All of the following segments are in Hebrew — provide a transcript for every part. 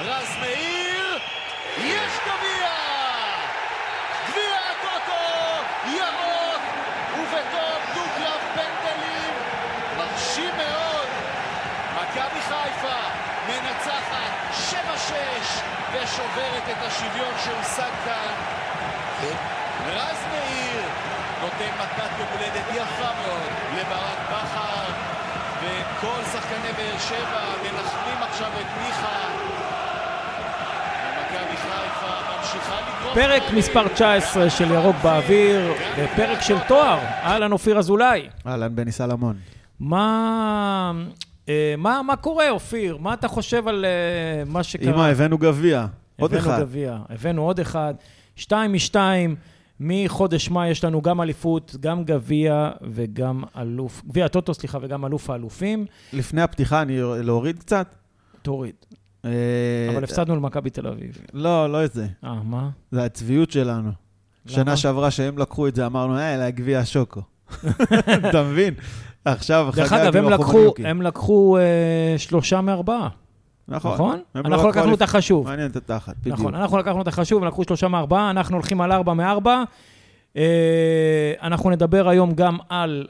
רז מאיר, יש גביע! גביע הטוטו, ירוק, ובתום דו-קרב פנדלים, מרשים מאוד. מכבי חיפה מנצחת 7-6 ושוברת את השוויון שהושג כאן. רז מאיר נותן מכת יום יפה מאוד לברק בכר וכל שחקני באר שבע מנחמים עכשיו את מיכה פרק מספר 19 של ירוק באוויר, ופרק של תואר. אהלן, אופיר אזולאי. אהלן, בני סלמון. מה, אה, מה, מה קורה, אופיר? מה אתה חושב על אה, מה שקרה? אמא, הבאנו גביע. עוד אחד. הבאנו גביע, הבאנו עוד אחד. שתיים משתיים, מחודש מאי יש לנו גם אליפות, גם גביע וגם אלוף, גביע הטוטו, סליחה, וגם אלוף האלופים. לפני הפתיחה, אני להוריד קצת? תוריד. אה, אבל הפסדנו למכבי תל אביב. לא, לא את זה. אה, מה? זה הצביעות שלנו. שנה שעברה שהם לקחו את זה, אמרנו, אה, להגביע שוקו. אתה מבין? עכשיו, דרך אגב, הם לקחו, לחומניוקי. הם לקחו אה, שלושה מארבעה, נכון. נכון? לא אנחנו לקחו לקחנו את. החשוב. מעניין את התחת, בדיוק. נכון, אנחנו לקחנו את החשוב, הם לקחו שלושה מארבעה, אנחנו הולכים על ארבע מארבע. אה, אנחנו נדבר היום גם על,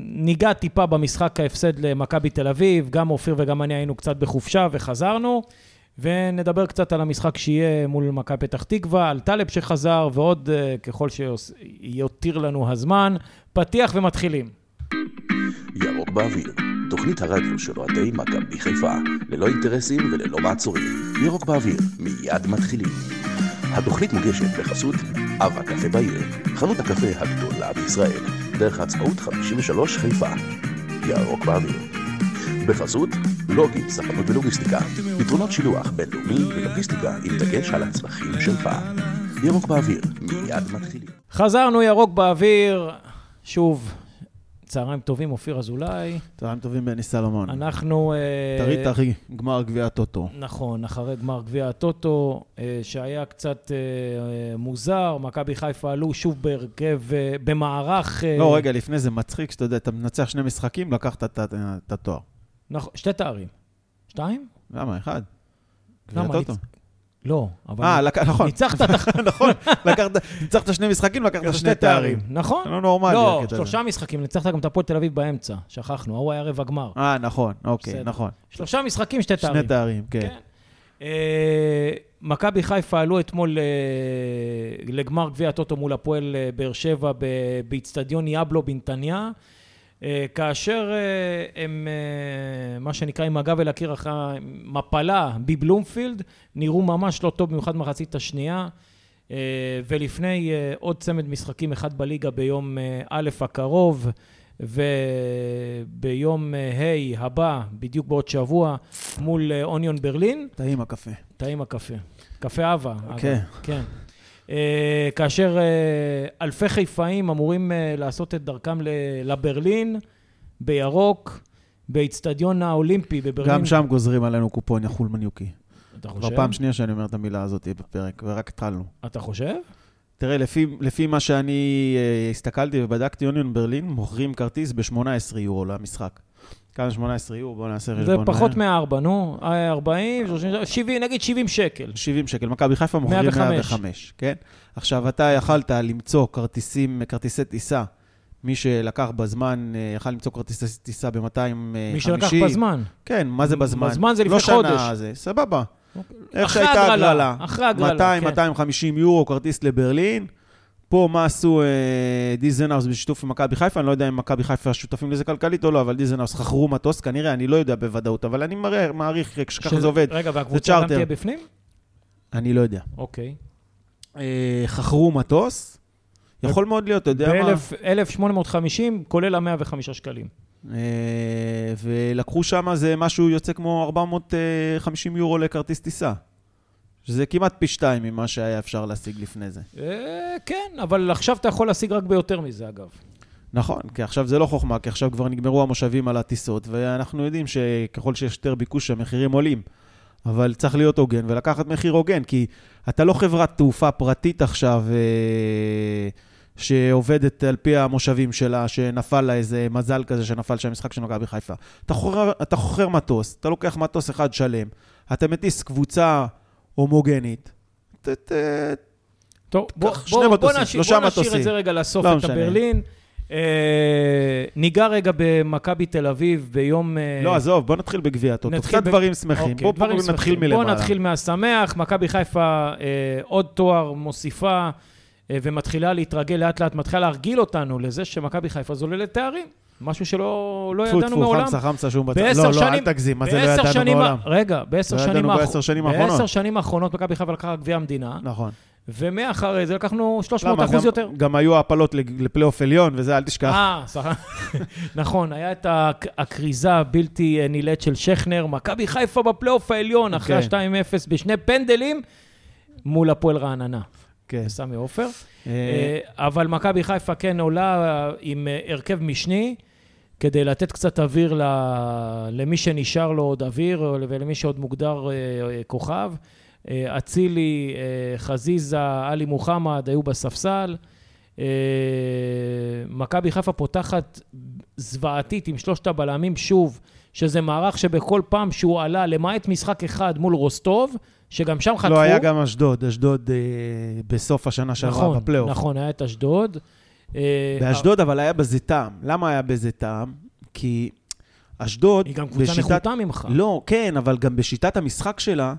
ניגע טיפה במשחק ההפסד למכבי תל אביב, גם אופיר וגם אני היינו קצת בחופשה וחזרנו, ונדבר קצת על המשחק שיהיה מול מכבי פתח תקווה, על טלב שחזר, ועוד אה, ככל שיותיר לנו הזמן. פתיח ומתחילים. ירוק באוויר, תוכנית הרדיו של אוהדי מכבי חיפה, ללא אינטרסים וללא מעצורים. ירוק באוויר, מיד מתחילים. התוכנית מוגשת בחסות אב הקפה בעיר, חנות הקפה הגדולה בישראל, דרך העצמאות 53 חיפה. ירוק באוויר. בחסות לוגי, ספנות ולוגיסטיקה, פתרונות שילוח בינלאומי ולוגיסטיקה עם דגש על הצרכים שלך. ירוק באוויר, מיד מתחילים. חזרנו ירוק באוויר, שוב, צהריים טובים, אופיר אזולאי. צהריים טובים, בני סלומון. אנחנו... אה, טרי טרי, גמר גביע הטוטו. נכון, אחרי גמר גביע הטוטו, אה, שהיה קצת אה, מוזר, מכבי חיפה עלו שוב בהרכב, במערך... לא, רגע, לפני זה מצחיק שאתה יודע, אתה מנצח שני משחקים, לקחת את התואר. נכון, שתי תארים. שתיים? למה? אחד. גביע למה? לא, אבל... אה, לק- נכון. ניצחת את נכון, לקחת, ניצחת שני משחקים, לקחת שני תארים. נכון? לא נורמלי. לא. שלושה משחקים, ניצחת גם את הפועל תל אביב באמצע, שכחנו, ההוא היה רבע גמר. אה, נכון, אוקיי. נכון. שלושה משחקים, שתי תארים. שני תארים, כן. כן. אה, מכבי חיפה עלו אתמול אה, לגמר גביע הטוטו מול הפועל אה, באר שבע באיצטדיון יבלו בנתניה, כאשר אה, הם, אה, מה שנקרא, עם הגב אל הקיר אחרי מפלה בבלומפילד, נראו ממש לא טוב, במיוחד במחצית השנייה. אה, ולפני אה, עוד צמד משחקים אחד בליגה ביום אה, א' הקרוב, וביום אה, ה' הבא, בדיוק בעוד שבוע, מול אה, אוניון ברלין, טעים הקפה. טעים הקפה. קפה אבה. אגב. כן. אה, כאשר אה, אלפי חיפאים אמורים אה, לעשות את דרכם לברלין, בירוק, באיצטדיון האולימפי בברלין. גם שם גוזרים עלינו קופון יא חולמניוקי. אתה כבר חושב? פעם שנייה שאני אומר את המילה הזאת בפרק, ורק התחלנו. אתה חושב? תראה, לפי, לפי מה שאני אה, הסתכלתי ובדקתי, אוניון ברלין מוכרים כרטיס ב-18 יורו למשחק. כמה 18 יורו? בואו נעשה זה חשבון. פחות מהר. מארבע, נו. אה, 40, 30, 70, נגיד 70 שקל. 70 שקל. מכבי חיפה מוכרים 105. 105, כן? עכשיו, אתה יכלת למצוא כרטיסים, כרטיסי טיסה. מי שלקח בזמן, אה, יכל למצוא כרטיסי טיסה ב-250. מי שלקח בזמן. כן, מה זה בזמן? בזמן זה לפני לא חודש. שנה, זה, סבבה. איך אחרי שהייתה הגרלה. אחרי הגרלה, כן. 200-250 יורו כרטיס לברלין. פה מה עשו אה, דיזנהאוס בשיתוף עם מכבי חיפה, אני לא יודע אם מכבי חיפה שותפים לזה כלכלית או לא, אבל דיזנהאוס חכרו מטוס, כנראה, אני לא יודע בוודאות, אבל אני מראה- מעריך שככה זה עובד. רגע, והקבוצה. גם תהיה בפנים? אני לא יודע. אוקיי. אה, חכרו מטוס, יכול מאוד להיות, אתה יודע מה? ב-1850, כולל ה-105 שקלים. אה, ולקחו שם, זה משהו יוצא כמו 450 יורו לכרטיס טיסה. שזה כמעט פי שתיים ממה שהיה אפשר להשיג לפני זה. אה, כן, אבל עכשיו אתה יכול להשיג רק ביותר מזה, אגב. נכון, כי עכשיו זה לא חוכמה, כי עכשיו כבר נגמרו המושבים על הטיסות, ואנחנו יודעים שככל שיש יותר ביקוש, המחירים עולים. אבל צריך להיות הוגן ולקחת מחיר הוגן, כי אתה לא חברת תעופה פרטית עכשיו אה, שעובדת על פי המושבים שלה, שנפל לה איזה מזל כזה שנפל שם משחק של מכבי חיפה. אתה חוכר, אתה חוכר מטוס, אתה לוקח מטוס אחד שלם, אתה מטיס קבוצה הומוגנית. ת, ת, טוב, בוא, בוא, שני בוא, מטוסים, נשאיר, שלושה בוא נשאיר מטוסים. את זה רגע לסוף, לא את משנה. הברלין. אה, ניגע רגע במכבי תל אביב ביום... אה, לא, עזוב, בוא נתחיל בגביע הטוטו. נתחיל קצת ב- דברים שמחים. אוקיי, בוא, דברים בוא נתחיל שמחים. מלמעלה. בוא נתחיל מהשמח. מכבי חיפה אה, עוד תואר מוסיפה אה, ומתחילה להתרגל לאט לאט, מתחילה להרגיל אותנו לזה שמכבי חיפה זוללת תארים. משהו שלא לא טפו ידענו טפו, מעולם. חמסה חמסה שום בצד. לא, לא, שנים- אל תגזים, מה זה לא ידענו שנים מעולם. רגע, בעשר לא שנים ידענו בעשר שנים האחרונות. בעשר שנים האחרונות מכבי חיפה לקחה גביע המדינה, נכון. ומאחרי זה לקחנו 300 למה? אחוז גם- יותר. גם היו הפלות לפלייאוף עליון, וזה, אל תשכח. אה, סליחה. נכון, היה את הכ- הכריזה הבלתי אה, נלאית של שכנר, מכבי חיפה בפלייאוף העליון, אחרי כן. ה-2-0 בשני פנדלים מול הפועל רעננה, כן. בסמי עופר. אה, אה, אבל מכבי חיפה כן עולה עם אה, הרכב משני, כדי לתת קצת אוויר ל- למי שנשאר לו עוד אוויר, ולמי שעוד מוגדר כוכב. אצילי, חזיזה, עלי מוחמד היו בספסל. מכבי חיפה פותחת זוועתית עם שלושת הבלמים שוב, שזה מערך שבכל פעם שהוא עלה, למעט משחק אחד מול רוסטוב, שגם שם חטפו. לא, היה גם אשדוד. אשדוד אה, בסוף השנה שעברה נכון, בפלייאוף. נכון, היה את אשדוד. אה, באשדוד, אבל היה בזה טעם. למה היה בזה טעם? כי אשדוד... היא גם קבוצה בשיטת- נחותה ממך. לא, כן, אבל גם בשיטת המשחק שלה,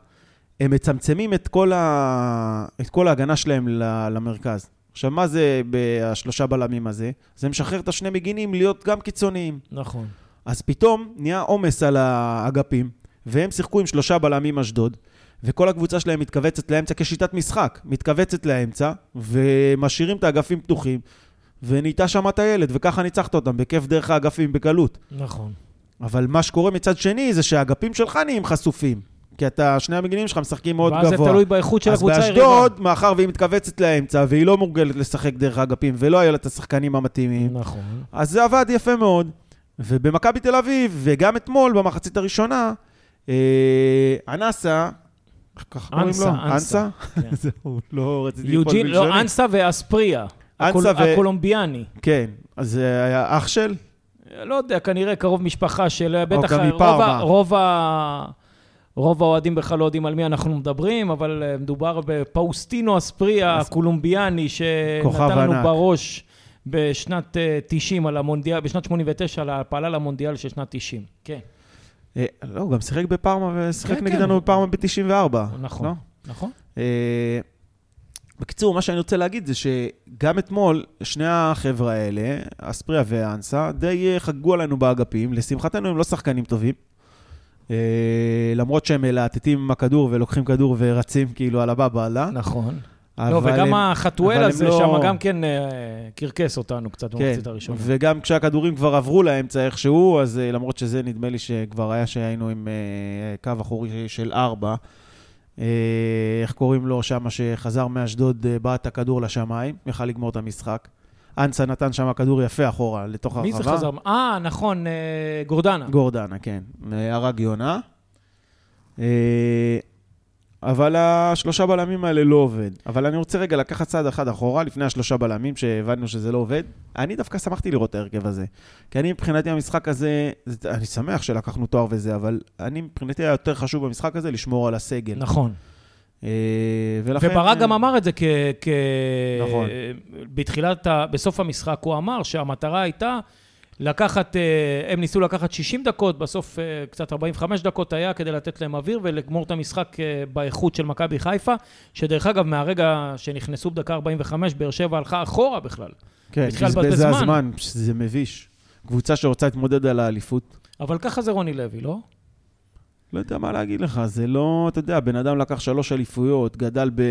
הם מצמצמים את כל, ה... את כל ההגנה שלהם למרכז. עכשיו, מה זה בשלושה בלמים הזה? זה משחרר את השני מגינים להיות גם קיצוניים. נכון. אז פתאום נהיה עומס על האגפים, והם שיחקו עם שלושה בלמים אשדוד, וכל הקבוצה שלהם מתכווצת לאמצע כשיטת משחק. מתכווצת לאמצע, ומשאירים את האגפים פתוחים, ונהייתה שם הטיילת, וככה ניצחת אותם, בכיף דרך האגפים בקלות. נכון. אבל מה שקורה מצד שני זה שהאגפים שלך נהיים חשופים. כי אתה, שני המגינים שלך משחקים מאוד ואז גבוה. זה תלוי באיכות של אז הקבוצה היריבה. באשדוד, מאחר והיא מתכווצת לאמצע, והיא לא מורגלת לשחק דרך האגפים, ולא היה לה את השחקנים המתאימים, נכון. אז זה עבד יפה מאוד. ובמכבי תל אביב, וגם אתמול, במחצית הראשונה, אה, אנסה, ככה קוראים אנסה, לו? אנסה. כן. זהו, לא רציתי ליפול יוג'ין, בלשוני. לא, אנסה ואספריה. אנסה ו- הקולומביאני. כן, אז זה היה אח של? לא יודע, כנראה קרוב משפחה של... בטח גם רוב מפארמה. ה- רוב ה... רוב האוהדים בכלל לא יודעים על מי אנחנו מדברים, אבל אה, מדובר בפאוסטינו אספריה הקולומביאני, שנתן לנו. בראש בשנת אה, 90 על המונדיאל, בשנת 89 על ההפלה למונדיאל של שנת 90. כן, אה, לא, הוא גם שיחק בפארמה ושיחק כן, נגדנו כן. בפארמה ב-94. נכון. נכון. אה, בקיצור, מה שאני רוצה להגיד זה שגם אתמול, שני החבר'ה האלה, אספריה ואנסה, די אה, חגגו עלינו באגפים. לשמחתנו הם לא שחקנים טובים. אה, למרות שהם מלהטטים עם הכדור ולוקחים כדור ורצים כאילו על הבאבאללה. נכון. לא, וגם החתואל הזה לא- שם גם כן אה, קרקס אותנו קצת כן, במחצית הראשונה. וגם כשהכדורים כבר עברו לאמצע איכשהו, אז אה, למרות שזה נדמה לי שכבר היה שהיינו עם אה, קו אחורי של ארבע. איך קוראים לו שם, שחזר מאשדוד, בעט הכדור לשמיים, יכל לגמור את המשחק. אנסה נתן שם כדור יפה אחורה, לתוך הרחבה. מי זה חזר? אה, נכון, גורדנה. גורדנה, כן. הרג יונה. אה, אבל השלושה בלמים האלה לא עובד. אבל אני רוצה רגע לקחת צעד אחד אחורה, לפני השלושה בלמים, שהבנו שזה לא עובד. אני דווקא שמחתי לראות את ההרכב הזה. כי אני מבחינתי המשחק הזה, זה- אני שמח שלקחנו תואר וזה, אבל אני מבחינתי היה יותר חשוב במשחק הזה לשמור על הסגל. נכון. אה, ולכן... וברק אה, גם אמר את זה כ... כ... נכון. בתחילת, ה... בסוף המשחק הוא אמר שהמטרה הייתה לקחת, אה, הם ניסו לקחת 60 דקות, בסוף אה, קצת 45 דקות היה כדי לתת להם אוויר ולגמור את המשחק אה, באיכות של מכבי חיפה, שדרך אגב, מהרגע שנכנסו בדקה 45, באר שבע הלכה אחורה בכלל. כן, התחיל לבזבז בזבז זמן. הזמן, שזה מביש. קבוצה שרוצה להתמודד על האליפות. אבל ככה זה רוני לוי, לא? לא יודע מה להגיד לך, זה לא, אתה יודע, בן אדם לקח שלוש אליפויות, גדל ב...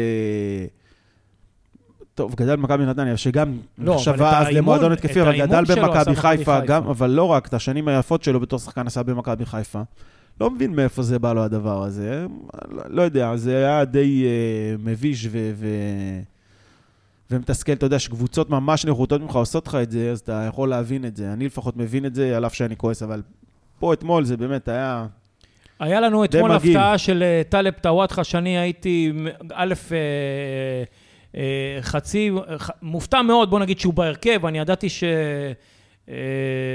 טוב, גדל במכבי נתניה, שגם לא, נחשבה אז למועדון התקפי, אבל גדל במכבי מכבי חיפה, חיפה. גם, אבל לא רק, את השנים היפות שלו בתור שחקן עשה במכבי חיפה. לא מבין מאיפה זה בא לו הדבר הזה, לא, לא יודע, זה היה די uh, מביש ו... ו... ומתסכל, אתה יודע, שקבוצות ממש נחותות ממך עושות לך את זה, אז אתה יכול להבין את זה. אני לפחות מבין את זה, על אף שאני כועס, אבל פה אתמול זה באמת היה... היה לנו אתמול. הפתעה של אה, טלב טוואטחה, שאני הייתי, א', אה, אה, חצי, ח- מופתע מאוד, בוא נגיד שהוא בהרכב, אני ידעתי ש... אה,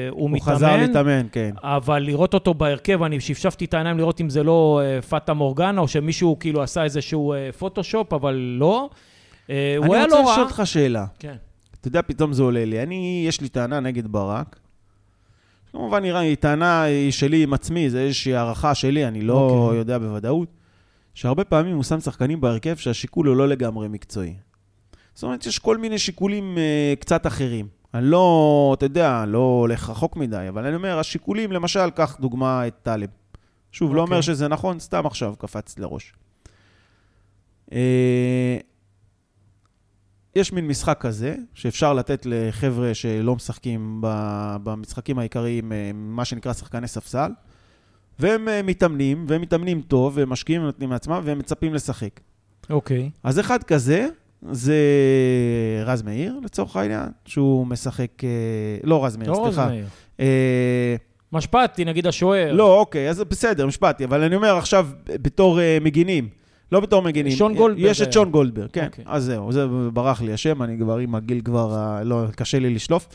הוא הוא מתאמן. חזר להתאמן, כן. אבל לראות אותו בהרכב, אני שפשפתי את העיניים לראות אם זה לא אה, פאטה מורגנה, או שמישהו כאילו עשה איזשהו אה, פוטושופ, אבל לא. אה, הוא היה אני לא רוצה רע. לשאול אותך שאלה. כן. אתה יודע, פתאום זה עולה לי. אני, יש לי טענה נגד ברק. כמובן, נראה לי, טענה שלי עם עצמי, זה איזושהי הערכה שלי, אני לא אוקיי. יודע בוודאות, שהרבה פעמים הוא שם שחקנים בהרכב שהשיקול הוא לא לגמרי מקצועי. זאת אומרת, יש כל מיני שיקולים uh, קצת אחרים. אני לא, אתה יודע, לא הולך רחוק מדי, אבל אני אומר, השיקולים, למשל, קח דוגמה את טלב. שוב, לא אוקיי. אומר שזה נכון, סתם עכשיו קפץ לראש. אה, יש מין משחק כזה, שאפשר לתת לחבר'ה שלא משחקים במשחקים העיקריים, אה, מה שנקרא שחקני ספסל, והם אה, מתאמנים, והם מתאמנים טוב, והם משקיעים ונותנים מעצמם, והם מצפים לשחק. אוקיי. אז אחד כזה, זה רז מאיר, לצורך העניין, שהוא משחק... אה, לא רז מאיר, לא סליחה. רז מאיר. אה, משפטי, נגיד השוער. לא, אוקיי, אז בסדר, משפטי, אבל אני אומר עכשיו בתור אה, מגינים. לא בתור מגינים. שון גולדברג יש את. שון גולדברג, כן. אוקיי. אז זהו, זה ברח לי השם, אני כבר עם הגיל כבר, לא, קשה לי לשלוף.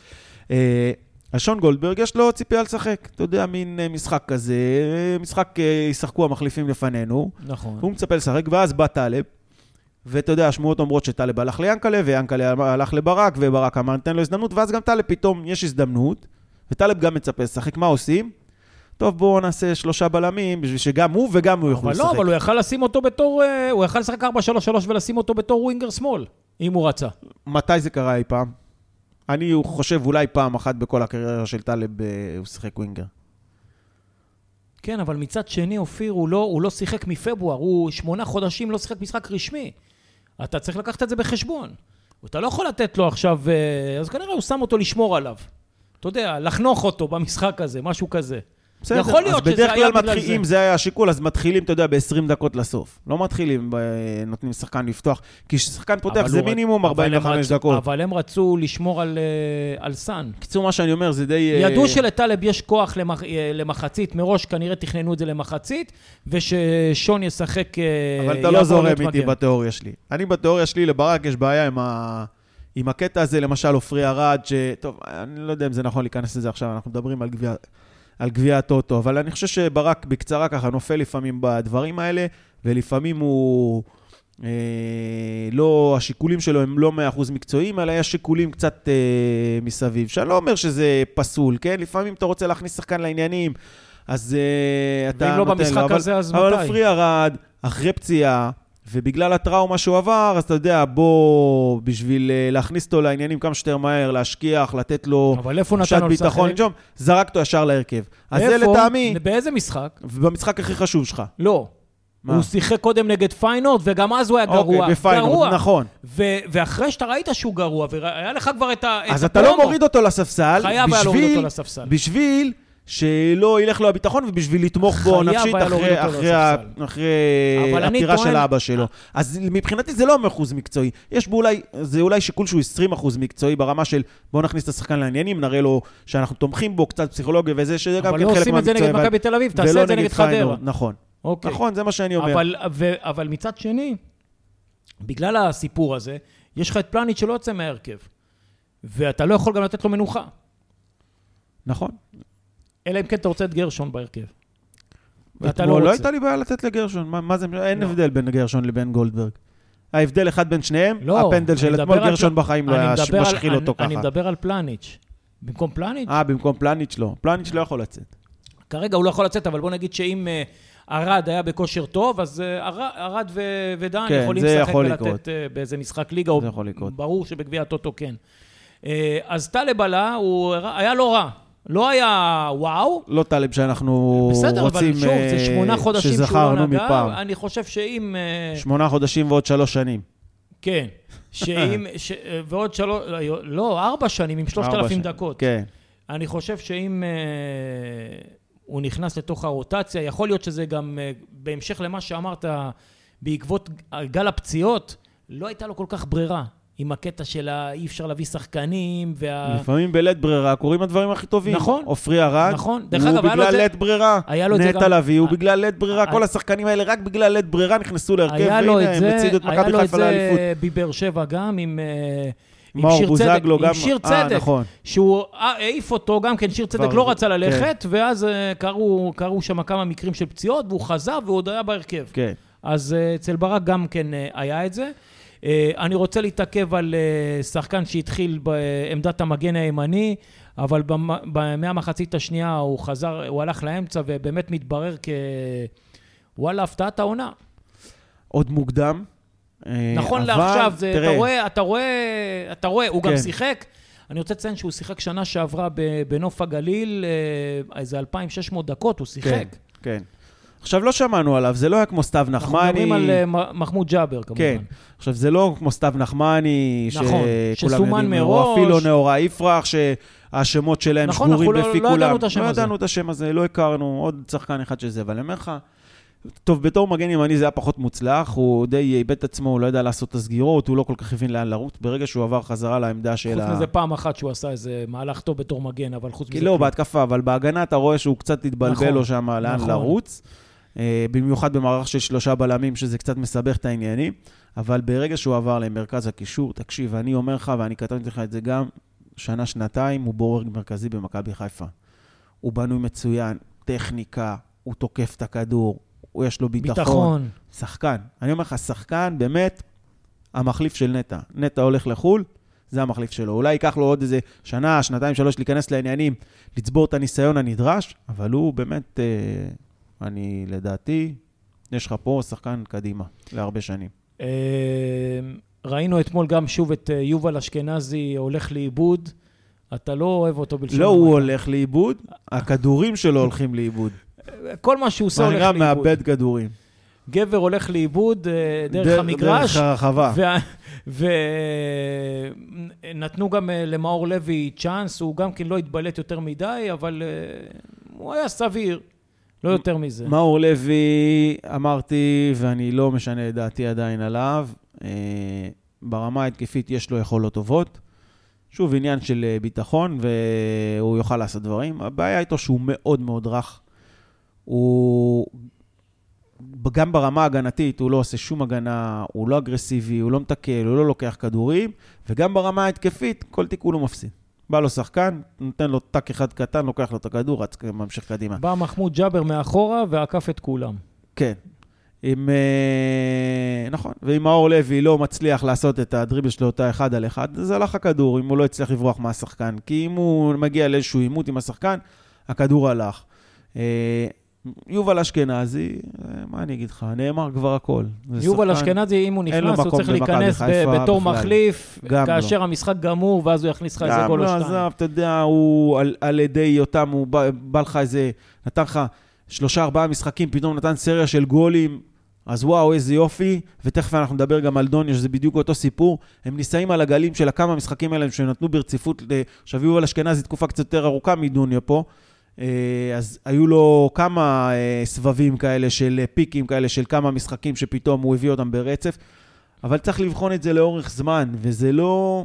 אה, אז שון גולדברג, יש לו ציפייה לשחק. אתה יודע, מין אה, משחק כזה, אה, משחק ישחקו המחליפים לפנינו, נכון. הוא מצפה לשחק, ואז בא טלב, ואתה יודע, השמועות אומרות שטלב הלך ליאנקלה, ויאנקלה הלך לברק, וברק אמר, ניתן לו הזדמנות, ואז גם טלב פתאום יש הזדמנות, וטלב גם מצפה לשחק. מה עושים? טוב, בואו נעשה שלושה בלמים, בשביל שגם הוא וגם הוא יוכלו אבל לשחק. לא, אבל הוא יכל לשים אותו בתור... אה, הוא יכל לשחק 4-3-3 ולשים אותו בתור ווינגר שמאל, אם הוא רצה. מתי זה קרה אי פעם? אני חושב אולי פעם אחת בכל הקריירה של טלב אה, הוא שיחק ווינגר. כן, אבל מצד שני, אופיר, הוא לא, הוא לא שיחק מפברואר, הוא שמונה חודשים לא שיחק משחק רשמי. אתה צריך לקחת את זה בחשבון. אתה לא יכול לתת לו עכשיו... אה, אז כנראה הוא שם אותו לשמור עליו. אתה יודע, לחנוך אותו במשחק הזה, משהו כזה. בסדר, יכול להיות אז שזה בדרך היה כלל בגלל מתחיל, זה. אם זה היה השיקול, אז מתחילים, אתה יודע, ב-20 דקות לסוף. לא מתחילים, ב- נותנים לשחקן לפתוח, כי כששחקן פותח זה מינימום אבל הם 45 רצו- דקות. אבל הם רצו לשמור על, אה, על סאן. בקיצור, מה שאני אומר זה די... אה, ידעו שלטלב יש כוח למח... אה, למחצית, מראש כנראה תכננו את זה למחצית, וששון ישחק... אבל אתה לא זורם איתי. בתיאוריה שלי. אני בתיאוריה שלי, לברק יש בעיה עם, ה... עם הקטע הזה, למשל עופרי ארד, ש... טוב, אני לא יודע אם זה נכון להיכנס לזה עכשיו, אנחנו מדברים על גביע, על גביע הטוטו, אבל אני חושב שברק בקצרה ככה נופל לפעמים בדברים האלה, ולפעמים הוא... אה, לא, השיקולים שלו הם לא 100% מקצועיים, אלא יש שיקולים קצת אה, מסביב, שאני לא אומר שזה פסול, כן? לפעמים אתה רוצה להכניס שחקן לעניינים, אז אה, אתה ואם לא נותן במשחק לו, אבל, הזה, אז אבל מתי? עופרי ארד, אחרי פציעה, ובגלל הטראומה שהוא עבר, אז אתה יודע, בוא, בשביל אה, להכניס אותו לעניינים כמה שיותר מהר, להשקיח, לתת לו תחושת ביטחון? לנשום, זרק אותו ישר להרכב. אז זה? לטעמי, באיזה משחק? במשחק הכי חשוב שלך. לא. מה? הוא שיחק קודם נגד פיינורד, וגם אז הוא היה גרוע. אוקיי, בפיינורד, גרוע. נכון. ו- ואחרי שאתה ראית שהוא גרוע, והיה לך כבר את ה- את אז אתה לא הפרומו, מוריד אותו לספסל, חייב היה להוריד אותו לספסל. בשביל שלא ילך לו הביטחון ובשביל לתמוך בו נפשית אחרי, אחרי. אחרי אבל אני הפטירה טוען- של אבא שלו. אז מבחינתי זה לא 100% מקצועי. יש בו אולי, זה אולי שיקול שהוא 20% מקצועי ברמה של בוא נכניס את השחקן לעניינים, נראה לו שאנחנו תומכים בו, קצת פסיכולוגיה וזה, שזה גם אבל כן לא חלק עושים את זה מהמקצועי. נגד אבל- מכבי תל אביב, תעשה את זה נגד חדרה. נכון. אוקיי. נכון, זה מה שאני אומר. אבל, ו, אבל מצד שני, בגלל הסיפור הזה, יש לך את פלניץ' שלא יוצא מההרכב. ואתה לא יכול גם לתת לו מנוחה. נכון. אלא אם כן אתה רוצה את גרשון בהרכב. ואתה לא לא רוצה. הייתה לי בעיה לתת לגרשון, מה, מה זה, אין לא. הבדל בין גרשון לבין גולדברג. ההבדל אחד בין שניהם, לא, הפנדל של אני אתמול, גרשון פל- בחיים לא אני היה על- משחיל אותו אני- אני ככה. מדבר על פלניץ'. במקום פלניץ', אה, במקום פלניץ' לא. פלניץ' לא יכול לצאת. כרגע הוא לא יכול לצאת, אבל בוא נגיד שאם אה, ארד היה בכושר טוב, אז אה, ארד- ארד ו- ודן כן, יכולים לשחק יכול ולתת לקרות. אה, באיזה משחק ליגה, או זה יכול לקרות. ברור שבגביע הטוטו כן. אה, אז טלב עלה, הוא היה לא רע. לא היה וואו, לא טלב שאנחנו בסדר, רוצים, אבל שוב, זה אה, שמונה חודשים שהוא שזכרנו נגע. מפעם. אני חושב שאם... אה, שמונה חודשים ועוד שלוש שנים. כן. שאם... ש- אה, ועוד שלוש... לא, לא, ארבע שנים עם שלושת אלפים. דקות. כן. אני חושב שאם אה, הוא נכנס לתוך הרוטציה, יכול להיות שזה גם, אה, בהמשך למה שאמרת, בעקבות גל הפציעות, לא הייתה לו כל כך ברירה. עם הקטע של ה- אי אפשר להביא שחקנים, וה... לפעמים בלית ברירה קורים הדברים הכי טובים. נכון. עופרי ארד, נכון. דרך הוא אגב, היה לו את בגלל זה- לית ברירה. היה לו את זה נטע גם- לביא, הוא בגלל לית ברירה. כל השחקנים האלה רק בגלל לית ברירה נכנסו להרכב, היה לו והנה, את הם זה, הצידו את היה מכבי לו את חיפה לאליפות. זה בבאר שבע גם, עם, אה, עם שיר צדק, עם גם- שיר אה, צדק, נכון. שהוא העיף אותו, גם כן שיר צדק לא רצה כן. ללכת, ואז אה, קרו, קרו שם כמה מקרים של פציעות, והוא חזר והוא עוד היה בהרכב. כן. אז אצל ברק גם כן היה את זה. אה, אני רוצה להתעכב על אה, שחקן שהתחיל בעמדת המגן הימני, אבל מהמחצית השנייה הוא חזר, הוא הלך לאמצע ובאמת מתברר כ... וואלה, הפתעת העונה. עוד מוקדם. אה, נכון אבל, לעכשיו, זה, תראה, אתה רואה, אתה רואה, אתה רואה, הוא גם כן. שיחק. אני רוצה לציין שהוא שיחק שנה שעברה בנוף הגליל, איזה 2,600 דקות הוא שיחק. כן, כן. עכשיו, לא שמענו עליו, זה לא היה כמו סתיו אנחנו נחמני. מדברים על מ- מחמוד ג'אבר, כמובן. כן. עכשיו, זה לא כמו סתיו נחמני, נכון, שסומן מראש. או אפילו נאורה יפרח, שהשמות שלהם נכון, שגורים אנחנו לא- בפי לא כולם. ידענו את השם לא הזה. ידענו את השם הזה, לא הכרנו, עוד שחקן אחד שזה, אבל אני אומר לך, טוב, בתור מגן ימני זה היה פחות מוצלח, הוא די איבד את עצמו, הוא לא ידע לעשות את הסגירות, הוא לא כל כך הבין לאן לרוץ. ברגע שהוא עבר חזרה לעמדה של חוץ ה... מזה פעם אחת שהוא עשה איזה מהלך טוב בתור מגן, אבל חוץ מזה... לא. בהתקפה, אבל בהגנה אתה רואה שהוא קצת התבלבל נכון, לו שם לאן נכון. לרוץ. אה, במיוחד במערך של שלושה בלמים, שזה קצת מסבך את העניינים. אבל ברגע שהוא עבר למרכז הקישור, תקשיב, אני אומר לך, ואני כתבתי לך את זה גם, שנה, שנתיים, הוא בורג מרכזי במכבי חיפה. הוא בנוי מצוין, טכניקה, הוא תוקף את הכדור, הוא יש לו ביטחון. ביטחון. שחקן. אני אומר לך, שחקן באמת המחליף של נטע. נטע הולך לחו"ל, זה המחליף שלו. אולי ייקח לו עוד איזה שנה, שנתיים, שלוש להיכנס לעניינים, לצבור את הניסיון הנדרש, אבל הוא באמת, אה, אני לדעתי, יש לך פה שחקן קדימה להרבה שנים. אה, ראינו אתמול גם שוב את אה, יובל אשכנזי הולך לאיבוד. אתה לא אוהב אותו בלשון לא הוא. הולך לאיבוד, הכדורים שלו הולכים לאיבוד. כל מה שהוא עושה הולך לאיבוד. מאבד כדורים. גבר הולך לאיבוד אה, דרך דרך- המגרש. דרך הרחבה. ונתנו גם אה, למאור לוי צ'אנס, הוא גם כן לא התבלט יותר מדי, אבל הוא היה סביר, לא יותר מזה. מאור לוי, אמרתי, ואני לא משנה את דעתי עדיין עליו, אה, ברמה ההתקפית יש לו יכולות טובות. שוב, עניין של אה, ביטחון, והוא יוכל לעשות דברים. הבעיה איתו שהוא מאוד מאוד רך. הוא... גם ברמה ההגנתית, הוא לא עושה שום הגנה, הוא לא אגרסיבי, הוא לא מתקל, הוא לא לוקח כדורים, וגם ברמה ההתקפית, כל תיקול הוא מפסיד. בא לו שחקן, נותן לו טאק אחד קטן, לוקח לו את הכדור, רץ, ממשיך קדימה. בא מחמוד ג'אבר מאחורה ועקף את כולם. כן. אם, אה, נכון, ואם מאור לוי לא מצליח לעשות את הדריבל שלו אותה אחד על אחד, אז הלך הכדור, אם הוא לא הצליח לברוח מהשחקן. כי אם הוא מגיע לאיזשהו עימות עם השחקן, הכדור הלך. אה, יובל אשכנזי, אה, מה אני אגיד לך, נאמר כבר הכל. יובל אשכנזי, אם הוא נכנס, הוא צריך להיכנס בתור. מחליף, גם לא. כאשר המשחק גמור, ואז הוא יכניס לך איזה גם גול או לא, שתיים. עזוב, אתה יודע, הוא על, על ידי יותם, הוא בא, בא לך איזה, נתן לך שלושה, ארבעה משחקים, פתאום נתן סריה של גולים, אז וואו, איזה יופי, ותכף אנחנו נדבר גם על דוניו, שזה בדיוק אותו סיפור. הם נישאים על הגלים של הכמה משחקים האלה שהם נתנו ברציפות, ל- עכשיו יובל אשכנזי תקופה קצת יותר ארוכה מדוניו פה, אה, אז היו לו כמה אה, סבבים כאלה של אה, פיקים כאלה של כמה משחקים שפתאום הוא הביא אותם ברצף, אבל צריך לבחון את זה לאורך זמן, וזה לא...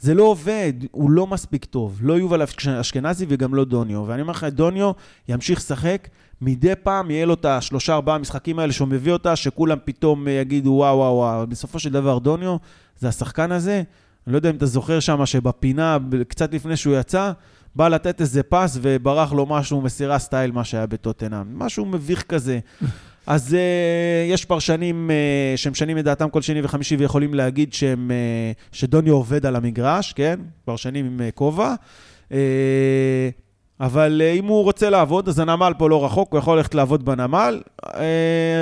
זה לא עובד, הוא לא מספיק טוב. לא יובל אשכנזי וגם לא דוניו. ואני אומר לך, דוניו ימשיך לשחק, מדי פעם יהיה לו את השלושה ארבעה משחקים האלה שהוא מביא אותה, שכולם פתאום אה, יגידו וואו וואו וואו. בסופו של דבר דוניו זה השחקן הזה, אני לא יודע אם אתה זוכר שם שבפינה, קצת לפני שהוא יצא, בא לתת איזה פס וברח לו משהו, מסירה סטייל, מה שהיה בטוטנאם. משהו מביך כזה. אז uh, יש פרשנים uh, שמשנים את דעתם כל שני וחמישי ויכולים להגיד שהם, uh, שדוניו עובד על המגרש, כן? פרשנים עם uh, כובע. Uh, אבל uh, אם הוא רוצה לעבוד, אז הנמל פה לא רחוק, הוא יכול ללכת לעבוד בנמל, uh,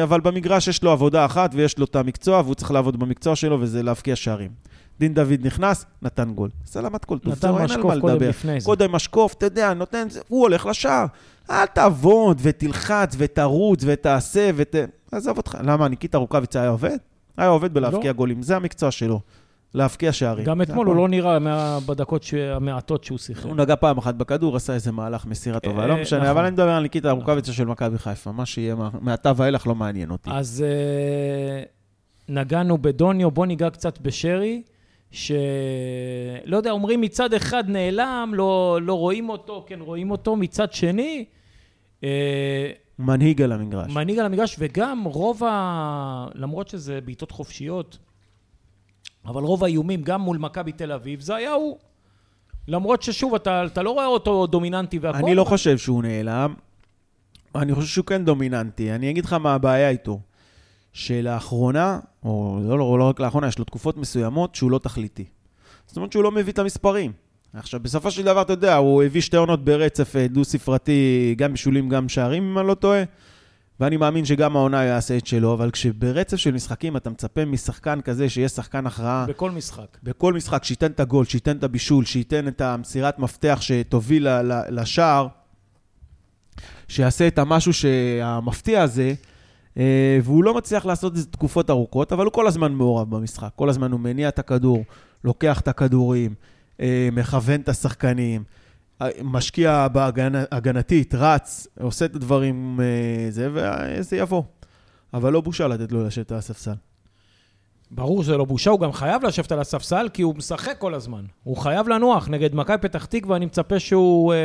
אבל במגרש יש לו עבודה אחת ויש לו את המקצוע, והוא צריך לעבוד במקצוע שלו, וזה להבקיע שערים. דין דוד נכנס, נתן גול. סלמת כל טוב. זהו, אין על מה לדבר. קודם משקוף, אתה יודע, נותן, הוא הולך לשער. אל תעבוד ותלחץ ותרוץ ותעשה ות... עזוב אותך. למה, ניקיטה רוקאביצה היה עובד? היה עובד בלהבקיע לא. גולים, זה המקצוע שלו. להבקיע שערים. גם אתמול. הוא לא נראה מה- בדקות ש- המעטות שהוא שיחק. הוא נגע פעם אחת בכדור, עשה איזה מהלך מסירה טובה, אה, לא משנה, נכון. אבל אני מדבר על ניקיטה רוקאביצה של מכבי חיפה. מה שיהיה מעתה ואילך לא מעניין אותי. אז אה, נגענו בדוניו, בוא ניגע קצת בשרי, שלא יודע, אומרים מצד אחד נעלם, לא, לא רואים אותו, כן רואים אותו, מצד שני, אה, מנהיג על המגרש. מנהיג על המגרש, וגם רוב ה... למרות שזה בעיטות חופשיות, אבל רוב האיומים, גם מול מכבי תל אביב, זה היה הוא. למרות ששוב, אתה, אתה לא רואה אותו דומיננטי והכל. אני לא חושב שהוא נעלם. אני חושב שהוא כן דומיננטי. אני אגיד לך מה הבעיה איתו. שלאחרונה, או לא, לא, לא רק לאחרונה, יש לו תקופות מסוימות שהוא לא תכליתי. זאת אומרת שהוא לא מביא את המספרים. עכשיו, בסופו של דבר, אתה יודע, הוא הביא שתי עונות ברצף אה, דו-ספרתי, גם בישולים, גם שערים, אם אני לא טועה. ואני מאמין שגם העונה יעשה את שלו, אבל כשברצף של משחקים אתה מצפה משחקן כזה שיהיה שחקן הכרעה בכל משחק. בכל משחק, שייתן את הגול, שייתן את הבישול, שייתן את המסירת מפתח שתוביל לשער, שיעשה את המשהו המפתיע הזה, והוא לא מצליח לעשות את זה תקופות ארוכות, אבל הוא כל הזמן מעורב במשחק. כל הזמן הוא מניע את הכדור, לוקח את הכדורים, אה, מכוון את השחקנים, אה, משקיע בהגנתית, רץ, עושה את הדברים, אה, זה, וזה יבוא. אבל לא בושה לתת לו לשבת על הספסל. ברור שזה לא בושה, הוא גם חייב לשבת על הספסל, כי הוא משחק כל הזמן. הוא חייב לנוח. נגד מכבי פתח תקווה, אני מצפה שהוא אה,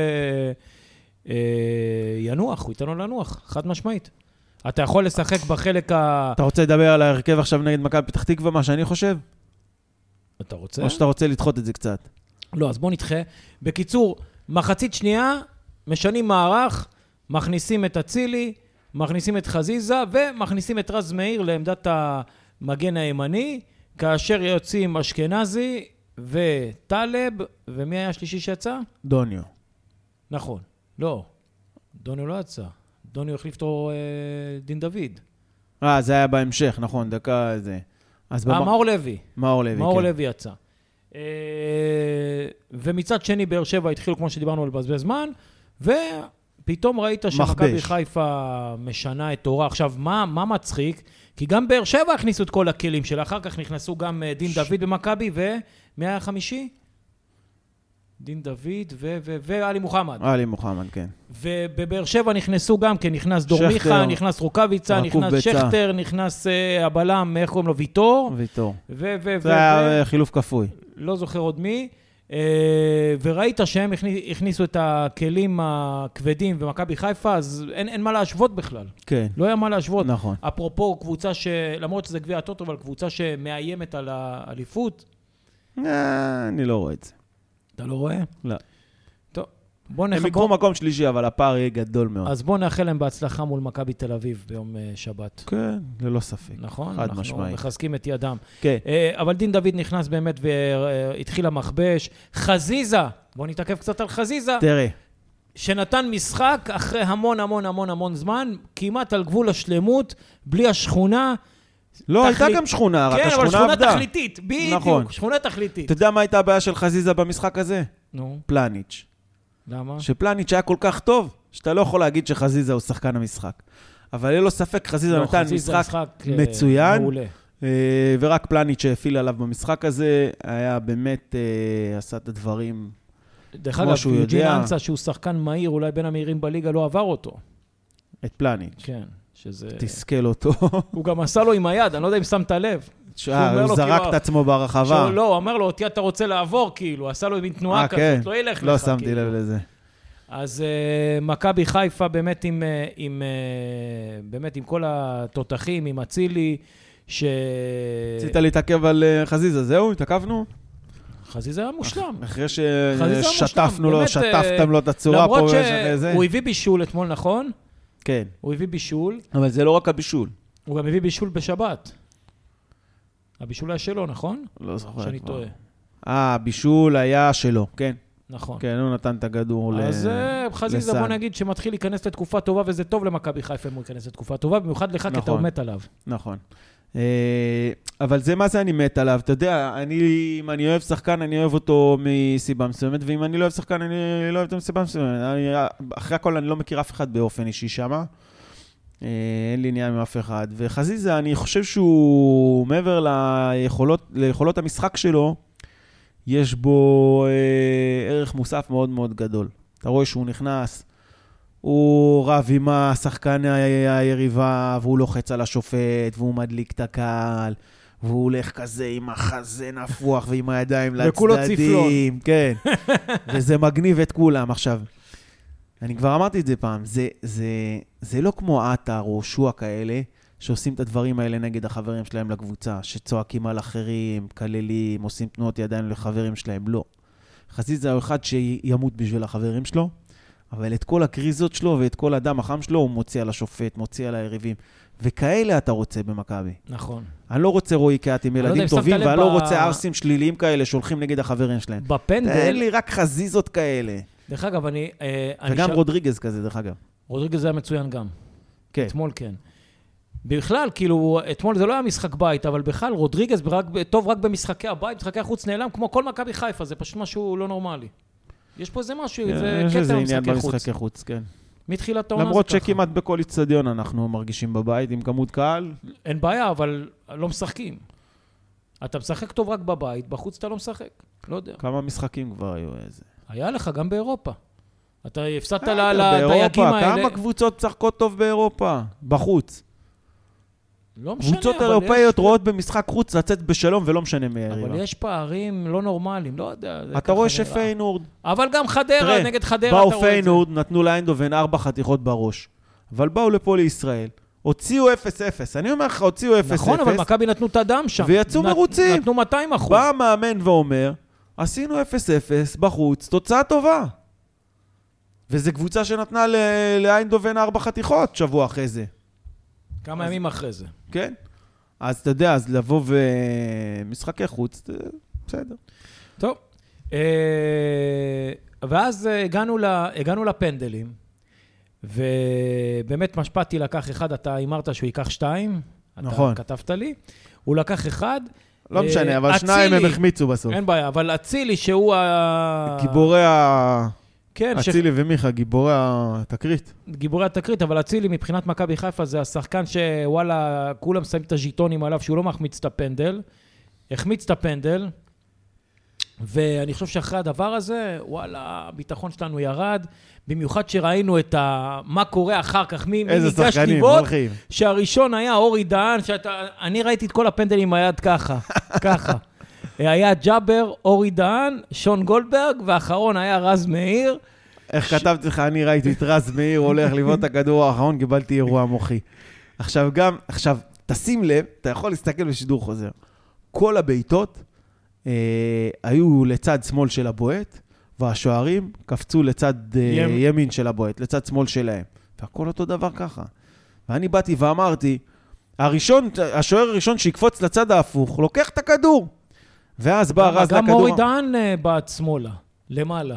אה, ינוח, הוא ייתן לו לנוח, חד משמעית. אתה יכול לשחק בחלק ה... אתה רוצה לדבר על ההרכב עכשיו נגד מכבי פתח תקווה, מה שאני חושב? אתה רוצה? או שאתה רוצה לדחות את זה קצת? לא, אז בוא נדחה. בקיצור, מחצית שנייה, משנים מערך, מכניסים את אצילי, מכניסים את חזיזה ומכניסים את רז מאיר לעמדת המגן הימני, כאשר יוצאים אשכנזי וטלב, ומי היה השלישי שיצא? דוניו. נכון. לא, דוניו לא יצא. דוניו החליף אותו אה, דין דוד. אה, זה היה בהמשך, נכון, דקה זה. אז אה, במ- מאור לוי. מאור לוי, מאור כן. לוי יצא. אה, ומצד שני, באר שבע התחילו, כמו שדיברנו, לבזבז זמן, ופתאום ראית שמכבי. חיפה משנה את אורה. עכשיו, מה, מה מצחיק? כי גם באר שבע הכניסו את כל הכלים שלה, אחר כך נכנסו גם אה, דין ש- דוד במכבי, ומי היה החמישי? דין דוד ו- ו- ועלי מוחמד. עלי מוחמד, כן. ובבאר שבע נכנסו גם כן, נכנס דור שכטר, מיכה, נכנס רוקאביצה, נכנס. שכטר, נכנס אה, הבלם, איך קוראים לו? ויטור. ויטור. ו... ו... ו... זה היה חילוף כפוי. לא זוכר עוד מי. אה, וראית שהם הכניס, הכניסו את הכלים הכבדים במכבי חיפה, אז אין, אין מה להשוות בכלל. כן, לא היה מה להשוות. נכון. אפרופו קבוצה ש... למרות שזה גביע הטוטו, אבל קבוצה שמאיימת על האליפות, אה, אני לא רואה את זה. אתה לא רואה? לא. טוב, בוא הם נח... יקחו בוא... מקום שלישי, אבל הפער יהיה גדול מאוד. אז בוא נאחל להם בהצלחה מול מכבי תל אביב ביום אה, שבת. כן, ללא ספק. נכון? חד אנחנו משמעית. מחזקים את ידם. כן. אה, אבל דין דוד נכנס באמת והתחיל המכבש. חזיזה, בוא נתעכב קצת על חזיזה. תראה, שנתן משחק אחרי המון המון המון המון זמן, כמעט על גבול השלמות, בלי השכונה. לא, תכלית- הייתה גם שכונה, רק כן, אבל השכונה שכונה עבדה. תכליתית, בדיוק, נכון. שכונה תכליתית. אתה יודע מה הייתה הבעיה של חזיזה במשחק הזה? נו, פלניץ'. למה? שפלניץ' היה כל כך טוב, שאתה לא יכול להגיד שחזיזה הוא שחקן המשחק. אבל ללא ספק, חזיזה לא, נתן חזיזה משחק אה, מצוין. מעולה. אה, ורק פלניץ' שהפעיל עליו במשחק הזה, היה באמת, אה, עשה את הדברים. דרך כמו אגב, שהוא יוג'ין יודע. אנסה, שהוא שחקן מהיר, אולי בין המהירים בליגה, לא עבר אותו. את פלניץ'. כן, שזה... תסכל אותו. הוא גם עשה לו עם היד, אני לא יודע אם שמת לב. אה, אומר הוא לו, זרק כאילו, את עצמו ברחבה. שהוא- לא, הוא אמר לו, אותי אתה רוצה לעבור, כאילו, עשה לו מין תנועה אה, כזאת, כן. לא ילך לך. לא שמתי כאילו. לב לזה. אז uh, מכבי חיפה באמת עם, uh, עם, uh, באמת עם כל התותחים, עם אצילי, ש... רצית להתעכב על אה, חזיזה, זהו? התעכבנו? חזיזה היה מושלם. אחרי ששטפנו לו, שטפתם אה, לו את הצורה פה. למרות. שהוא הביא בישול אתמול, נכון? כן. הוא הביא בישול, אבל זה לא רק הבישול. הוא גם הביא בישול בשבת. הבישול היה שלו, נכון? לא זוכר. שאני. טועה. אה, הבישול היה שלו, כן. נכון. כן, הוא נתן את הכדור ל... אז אה, חזיזה. בוא נגיד שמתחיל להיכנס לתקופה טובה, וזה טוב למכבי חיפה אם הוא ייכנס לתקופה טובה, במיוחד לך, כי אתה נכון. עוד מת עליו. נכון. אה, אבל זה מה זה אני מת עליו. אתה יודע, אני, אם אני אוהב שחקן, אני אוהב אותו מסיבה מסוימת, ואם אני לא אוהב שחקן, אני לא אוהב אותו מסיבה מסוימת. אני, אחרי הכל, אני לא מכיר אף אחד באופן אישי שמה. אה, אין לי עניין עם אף אחד. וחזיזה, אני חושב שהוא, מעבר ליכולות, ליכולות המשחק שלו, יש בו אה, ערך מוסף מאוד מאוד גדול. אתה רואה שהוא נכנס, הוא רב עם השחקן היריבה, והוא לוחץ על השופט, והוא מדליק את הקהל, והוא הולך כזה עם החזה נפוח ועם הידיים וכולו לצדדים. כן. וזה מגניב את כולם. עכשיו, אני כבר אמרתי את זה פעם, זה, זה, זה לא כמו עטר או שועה כאלה, שעושים את הדברים האלה נגד החברים שלהם לקבוצה, שצועקים על אחרים, מקללים, עושים תנועות ידיים לחברים שלהם, לא. חזיזה הוא אחד שימות בשביל החברים שלו, אבל את כל הקריזות שלו ואת כל הדם החם שלו הוא מוציא על השופט, מוציא על היריבים. וכאלה אתה רוצה במכבי. נכון. אני לא רוצה רועי קהת עם לא ילדים טובים, ואני לא רוצה ערסים שליליים כאלה שהולכים נגד החברים שלהם. תן בפנדל, לי רק חזיזות כאלה. דרך אגב, אני... אה, וגם רודריגז כזה, דרך אגב. רודריגז היה מצוין גם. כן. אתמול כן. בכלל, כאילו, אתמול זה לא היה משחק בית, אבל בכלל, רודריגז רק, טוב רק במשחקי הבית, משחקי החוץ נעלם כמו כל מכבי חיפה, זה פשוט משהו לא נורמלי. יש פה איזה משהו, זה יש איזה קטע עניין במשחקי חוץ. במשחקי חוץ, כן. מתחילת העונה למרות זה ככה. שכמעט בכל איצטדיון אנחנו מרגישים בבית עם כמות קהל. אין בעיה, אבל לא משחקים. אתה משחק טוב רק בבית, בחוץ אתה לא משחק. לא יודע. כמה משחקים כבר היו איזה. היה לך גם באירופה. אתה הפסדת לדייגים באירופה, האלה. כמה קבוצות משחקות טוב באירופה? בחוץ. לא משנה, קבוצות אירופאיות יש- רואות במשחק חוץ לצאת בשלום ולא משנה מי היריבה. אבל יש פערים לא נורמליים, לא יודע. אתה רואה. שפיינורד, אבל גם חדרה, תראה, נגד חדרה אתה רואה באו את זה. פיינורד, נתנו לאיינדובן ארבע חתיכות בראש. אבל באו לפה לישראל, הוציאו 0-0. אני אומר לך, הוציאו 0-0. נכון, אבל מכבי נתנו את הדם שם. ויצאו מרוצים. נתנו 200 אחוז. בא המאמן ואומר, עשינו 0-0 בחוץ, תוצאה טובה. וזו קבוצה שנתנה לאיינדובן ארבע חתיכות שבוע אחרי זה, כמה ימים אחרי זה. כן? אז אתה יודע, אז לבוא ומשחקי חוץ, בסדר. טוב. אה, ואז הגענו ל- הגענו לפנדלים, ובאמת משפטי לקח אחד, אתה הימרת שהוא ייקח שתיים. נכון. אתה כתבת לי. הוא לקח אחד. לא אה, משנה, אבל שניים הם החמיצו בסוף. אין בעיה, אבל אצילי שהוא ה... גיבורי ה... כן, ש... אצילי ומיכה, גיבורי התקרית. גיבורי התקרית, אבל אצילי מבחינת מכבי חיפה זה השחקן שוואלה, כולם שמים את הז'יטונים עליו שהוא לא מחמיץ את הפנדל. החמיץ את הפנדל, ואני חושב שאחרי הדבר הזה, וואלה, הביטחון שלנו ירד. במיוחד שראינו את ה... מה קורה אחר כך, מי, ניגש הולכים. שהראשון היה אורי דהן, שאתה... אני ראיתי את כל הפנדלים עם היד ככה, ככה. היה ג'אבר, אורי דהן, שון גולדברג, והאחרון היה רז מאיר. איך כתבתי לך, אני ראיתי את רז מאיר הולך לבעוט את הכדור האחרון, קיבלתי אירוע מוחי. עכשיו גם, עכשיו, תשים לב, אתה יכול להסתכל בשידור חוזר. כל הבעיטות אה, היו לצד שמאל של הבועט, והשוערים קפצו לצד אה, ימ- ימין של הבועט, לצד שמאל שלהם. והכל אותו דבר ככה. ואני באתי ואמרתי, הראשון, השוער הראשון שיקפוץ לצד ההפוך, לוקח את הכדור. ואז בא רז לכדור... גם אורי דהן אה, בעט שמאלה, למעלה.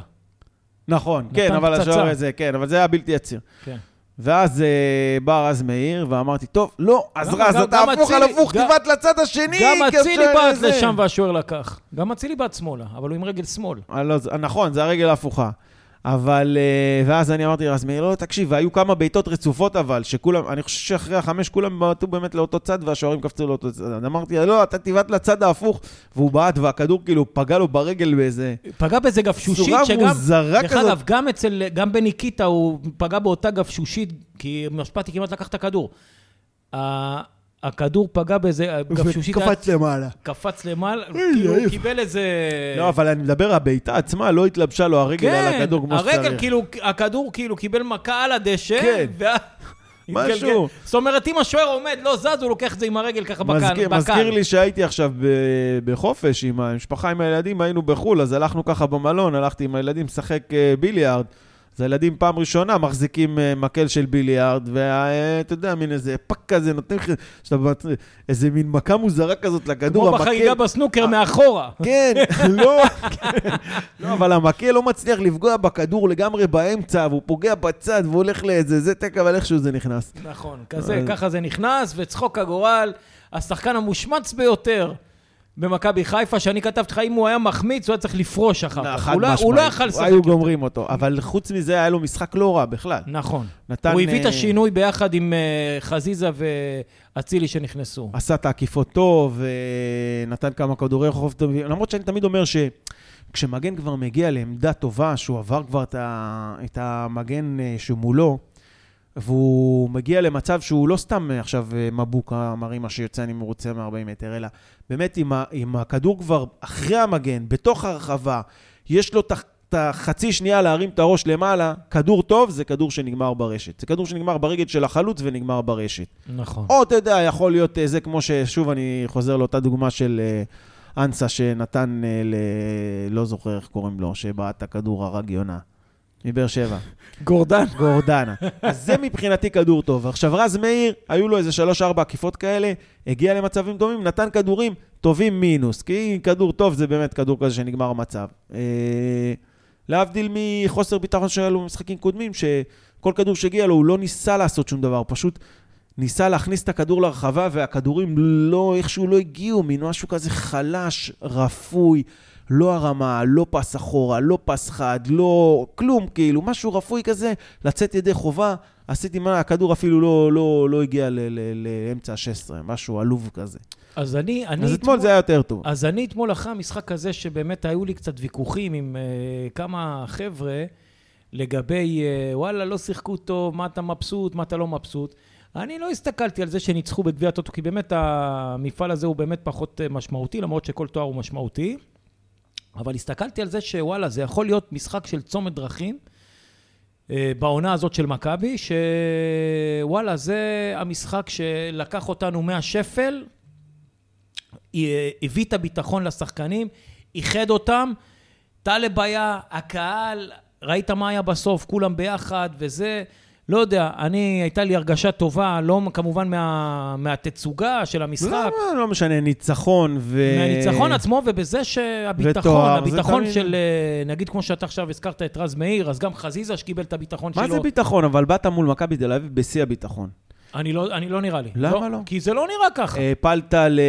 נכון, כן, אבל. השוער הזה, כן, אבל זה היה בלתי יציר. כן. ואז אה, בא רז מאיר, ואמרתי, טוב, לא, אז רז, אתה הפוך על הפוך, תבעט לצד השני. גם אצילי בעט. לשם והשוער לקח. גם אצילי בעט שמאלה, אבל הוא עם רגל שמאל. אה, לא, נכון, זה הרגל ההפוכה. אבל, אה, ואז אני אמרתי לרז מאיר, לא, תקשיב, והיו כמה בעיטות רצופות אבל, שכולם, אני חושב שאחרי החמש כולם בעטו באמת לאותו צד, והשוערים קפצו לאותו צד. אמרתי, לא, אתה תבעט לצד ההפוך, והוא בעט, והכדור כאילו פגע לו ברגל באיזה... פגע באיזה גפשושית שגם... מוזרה דרך כזאת. אגב, גם אצל, גם בניקיטה הוא פגע באותה גפשושית, כי משפטי כמעט לקח את הכדור. הכדור פגע באיזה גפשושית... קפץ למעלה. קפץ למעלה, כאילו הוא קיבל איזה... לא, אבל אני מדבר, הבעיטה עצמה לא התלבשה לו הרגל על כן, הכדור כמו שצריך. הרגל, כאילו, הכדור כאילו קיבל מכה על הדשא, כן. משהו. זאת אומרת, אם השוער עומד, לא זז, הוא לוקח את זה עם הרגל ככה בקל. מזכיר, לי שהייתי עכשיו בחופש עם המשפחה, עם הילדים, היינו בחו"ל, אז הלכנו ככה במלון, הלכתי עם הילדים לשחק אה, ביליארד. אז הילדים פעם ראשונה מחזיקים אה, מקל של ביליארד, ואתה יודע, מין איזה פאק כזה, נותנים לך, שאתה איזה מין מכה מוזרה כזאת לכדור, כמו בחגיגה בסנוקר מאחורה. כן, לא, לא, אבל המקל לא מצליח לפגוע בכדור לגמרי באמצע, והוא פוגע בצד והולך לאיזה זה, תכף, אבל איכשהו זה נכנס. נכון, כזה, ככה זה נכנס, וצחוק הגורל, השחקן המושמץ ביותר במכבי חיפה, שאני כתבתי לך, אם הוא היה מחמיץ, הוא היה צריך לפרוש אחר כך. חד הוא לא- משמעית. הוא לא יכל לשחק. היו. גומרים אותו. אבל חוץ מזה, היה לו משחק לא רע בכלל. נכון. נתן... הוא הביא את אה, השינוי ביחד עם אה, חזיזה ואצילי שנכנסו. עשה את העקיפות טוב, אה, נתן כמה כדורי רחוב טובים. למרות שאני תמיד אומר שכשמגן כבר מגיע לעמדה טובה, שהוא עבר כבר את, המגן שמולו, והוא מגיע למצב שהוא לא סתם עכשיו אה, מבוקה מרימה שיוצא אני מרוצה מ-40 מטר, אלא באמת עם, ה... עם הכדור כבר אחרי המגן, בתוך הרחבה, יש לו את ה- אתה חצי שנייה להרים את הראש למעלה, כדור טוב זה כדור שנגמר ברשת. זה כדור שנגמר ברגל של החלוץ ונגמר ברשת. נכון. או, אתה יודע, יכול להיות אה, זה כמו ששוב אני חוזר לאותה דוגמה של אה, אנסה שנתן ל... לא זוכר איך קוראים לו, שבעט את הכדור הרג יונה. מבאר שבע. גורדן. גורדנה. אז זה מבחינתי כדור טוב. עכשיו, רז מאיר, היו לו איזה שלוש-ארבע עקיפות כאלה, הגיע למצבים טובים, נתן כדורים טובים מינוס. כי כדור טוב זה באמת כדור כזה שנגמר המצב. אה, להבדיל מחוסר ביטחון שהיה לו במשחקים קודמים, שכל כדור שהגיע לו, הוא לא ניסה לעשות שום דבר, הוא פשוט ניסה להכניס את הכדור לרחבה, והכדורים לא, איכשהו לא הגיעו, מין משהו כזה חלש, רפוי. לא הרמה, לא פס אחורה, לא פס חד, לא כלום, כאילו, משהו רפוי כזה, לצאת ידי חובה. עשיתי מה, הכדור אפילו לא, לא, לא הגיע ל, ל, לאמצע ה-16, משהו עלוב כזה. אז אני... אני אז אתמול זה היה יותר טוב. אז אני אתמול אחרי המשחק הזה, שבאמת היו לי קצת ויכוחים עם uh, כמה חבר'ה לגבי, uh, וואלה, לא שיחקו טוב, מה אתה מבסוט, מה אתה לא מבסוט. אני לא הסתכלתי על זה שניצחו בגביע הטוטו, כי באמת המפעל הזה הוא באמת פחות uh, משמעותי, למרות שכל תואר הוא משמעותי. אבל הסתכלתי על זה שוואלה, זה יכול להיות משחק של צומת דרכים אה, בעונה הזאת של מכבי, שוואלה, זה המשחק שלקח אותנו מהשפל, אה, הביא את הביטחון לשחקנים, איחד אותם. טלב היה, הקהל, ראית מה היה בסוף, כולם ביחד, וזה... לא יודע, אני, הייתה לי הרגשה טובה, לא כמובן מה, מהתצוגה של המשחק. לא, לא משנה, ניצחון ו... מהניצחון עצמו, ובזה שהביטחון, ותואר, הביטחון של, אה, נגיד כמו שאתה עכשיו הזכרת את רז מאיר, אז גם חזיזה שקיבל את הביטחון מה שלו. זה ביטחון? אבל באת מול מכבי תל אביב בשיא הביטחון. אני לא, אני לא נראה לי. למה לא? כי זה לא נראה ככה. הפלת ל...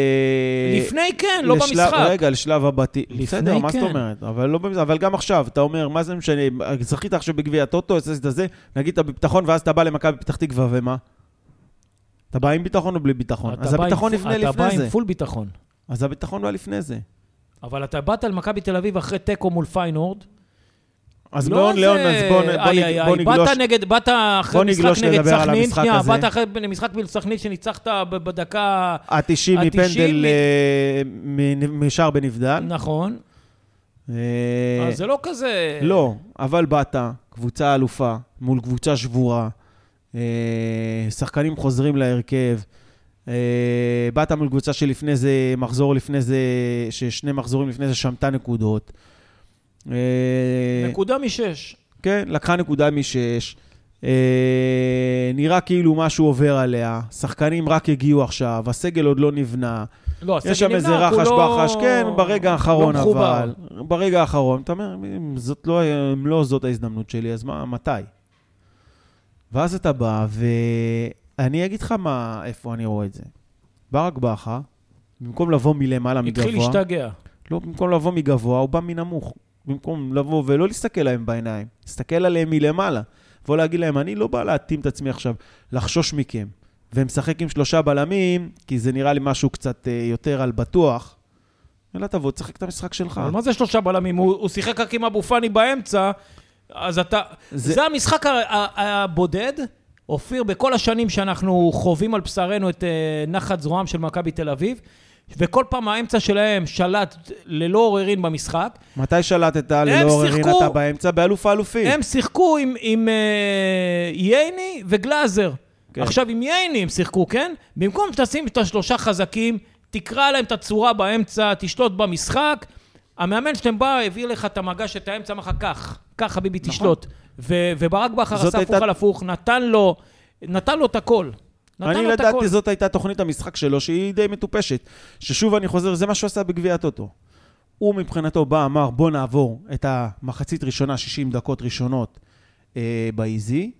לפני כן, לא לשלב- במשחק. רגע, לשלב הבתי. לפני בסדר, מה זאת כן. אומרת? אבל לא. אבל גם עכשיו, אתה אומר, מה זה משנה? זכית עכשיו בגביע הטוטו, עשית זה, נגיד אתה בביטחון, ואז אתה בא למכבי פתח תקווה, ומה? אתה בא עם ביטחון או בלי ביטחון? אז הביטחון full- לפני אתה בא לפני זה. עם full ביטחון. אז הביטחון בא לפני זה. אבל אתה באת למכבי תל אביב אחרי תיקו מול פיינורד. אז לא זה- ליאון, אז בוא בוא איי, בוא איי, נגלוש. באת נגד, באת אחרי משחק נגד סכנין, שנייה. באת אחרי משחק נגד סכנין שניצחת בדקה... ה-90 ה- מפנדל 90 אה, מ- משער בנבדל. נכון. אה, אז זה לא כזה... לא, אבל באת, קבוצה אלופה, מול קבוצה שבורה, אה, שחקנים חוזרים להרכב, אה, באת מול קבוצה שלפני זה, מחזור לפני זה, ששני מחזורים לפני זה שמטה נקודות. אה, נקודה משש. כן, לקחה נקודה משש. אה, נראה כאילו משהו עובר עליה, שחקנים רק הגיעו עכשיו, הסגל עוד לא נבנה. לא, יש שם איזה הסגל רחש לא- בחש, כן, ברגע האחרון לא. אבל. ברגע האחרון, אתה אומר, אם זאת לא, אם לא זאת ההזדמנות שלי, אז מה, מתי? ואז אתה בא, ואני אגיד לך מה, איפה אני רואה את זה. ברק בכר, במקום לבוא מלמעלה התחיל מגבוה, להשתגע. לא, במקום לבוא מגבוה, הוא בא מנמוך. במקום לבוא ולא להסתכל להם בעיניים, להסתכל עליהם מלמעלה. לבוא להגיד להם, אני לא בא להתאים את עצמי עכשיו, לחשוש מכם. ומשחק עם שלושה בלמים, כי זה נראה לי משהו קצת אה, יותר על בטוח. אלא תבוא, תשחק את המשחק שלך. אבל מה זה שלושה בלמים? הוא הוא שיחק רק עם אבו פאני באמצע, אז אתה... זה- זה המשחק הבודד, אופיר, בכל השנים שאנחנו חווים על בשרנו את אה, נחת זרועם של מכבי תל אביב, וכל פעם האמצע שלהם שלט ללא עוררין במשחק. מתי שלטת ללא עוררין שיחקו- אתה באמצע? באלוף האלופים. הם שיחקו עם, עם אה, ייני וגלאזר. כן. עכשיו עם ייני הם שיחקו, כן? במקום שתשים את השלושה חזקים, תקרא להם את הצורה באמצע, תשלוט במשחק. המאמן שאתם בא, הביא לך את המגש, את האמצע, אמר לך, קח, קח חביבי, תשלוט. ו- וברק בכר נכון. עשה הפוך על הפוך, נתן לו, נתן לו את הכל. אני את הכל. לדעתי זאת הייתה תוכנית המשחק שלו, שהיא די מטופשת. ששוב אני חוזר, זה מה שהוא עשה בגביע הטוטו. הוא מבחינתו בא, אמר, בוא נעבור את המחצית ראשונה, 60 דקות ראשונות אה, באיזי.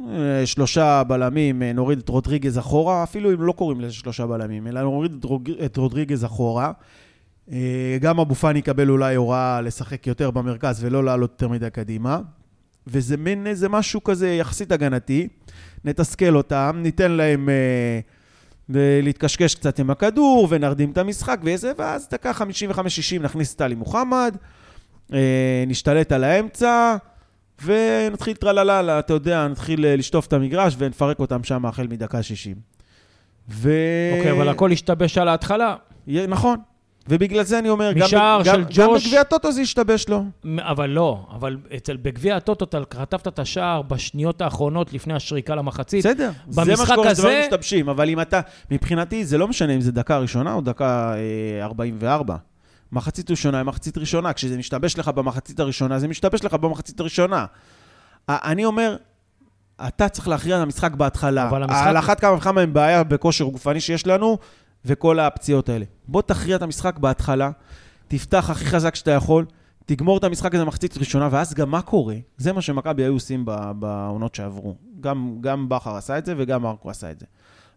אה, שלושה בלמים, אה, נוריד את רודריגז אחורה, אפילו אם לא קוראים לזה שלושה בלמים, אלא נוריד את, רוג... את רודריגז אחורה. אה, גם אבו פאני יקבל אולי הוראה לשחק יותר במרכז ולא לעלות יותר מדי קדימה. וזה מין איזה משהו כזה יחסית הגנתי. נתסכל אותם, ניתן להם אה, להתקשקש קצת עם הכדור, ונרדים את המשחק וזה, ואז דקה 55-60 נכניס את טלי מוחמד, אה, נשתלט על האמצע, ונתחיל טרללה, אתה יודע, נתחיל אה, לשטוף את המגרש ונפרק אותם שם החל מדקה 60. ו... אוקיי, אבל הכל השתבש על ההתחלה. נכון. ובגלל זה אני אומר, גם, משער גם, של גם ג'וש. בגביע הטוטו זה השתבש לו. אבל לא, אבל אצל, בגביע הטוטו אתה כתבת את השער בשניות האחרונות לפני השריקה למחצית. בסדר, זה מה שקורה, הזה- שדברים משתבשים, אבל אם אתה, מבחינתי זה לא משנה אם זה דקה ראשונה או דקה אה, 44. מחצית ראשונה היא מחצית ראשונה, כשזה משתבש לך במחצית הראשונה, זה משתבש לך במחצית הראשונה. אני אומר, אתה צריך להכריע את המשחק בהתחלה. אבל המשחק- על אחת כמה וכמה עם בעיה בכושר גופני שיש לנו, וכל הפציעות האלה. בוא תכריע את המשחק בהתחלה, תפתח הכי חזק שאתה יכול, תגמור את המשחק הזה במחצית ראשונה, ואז גם מה קורה? זה מה שמכבי היו עושים בעונות שעברו. גם, גם בכר עשה את זה וגם מרקו עשה את זה.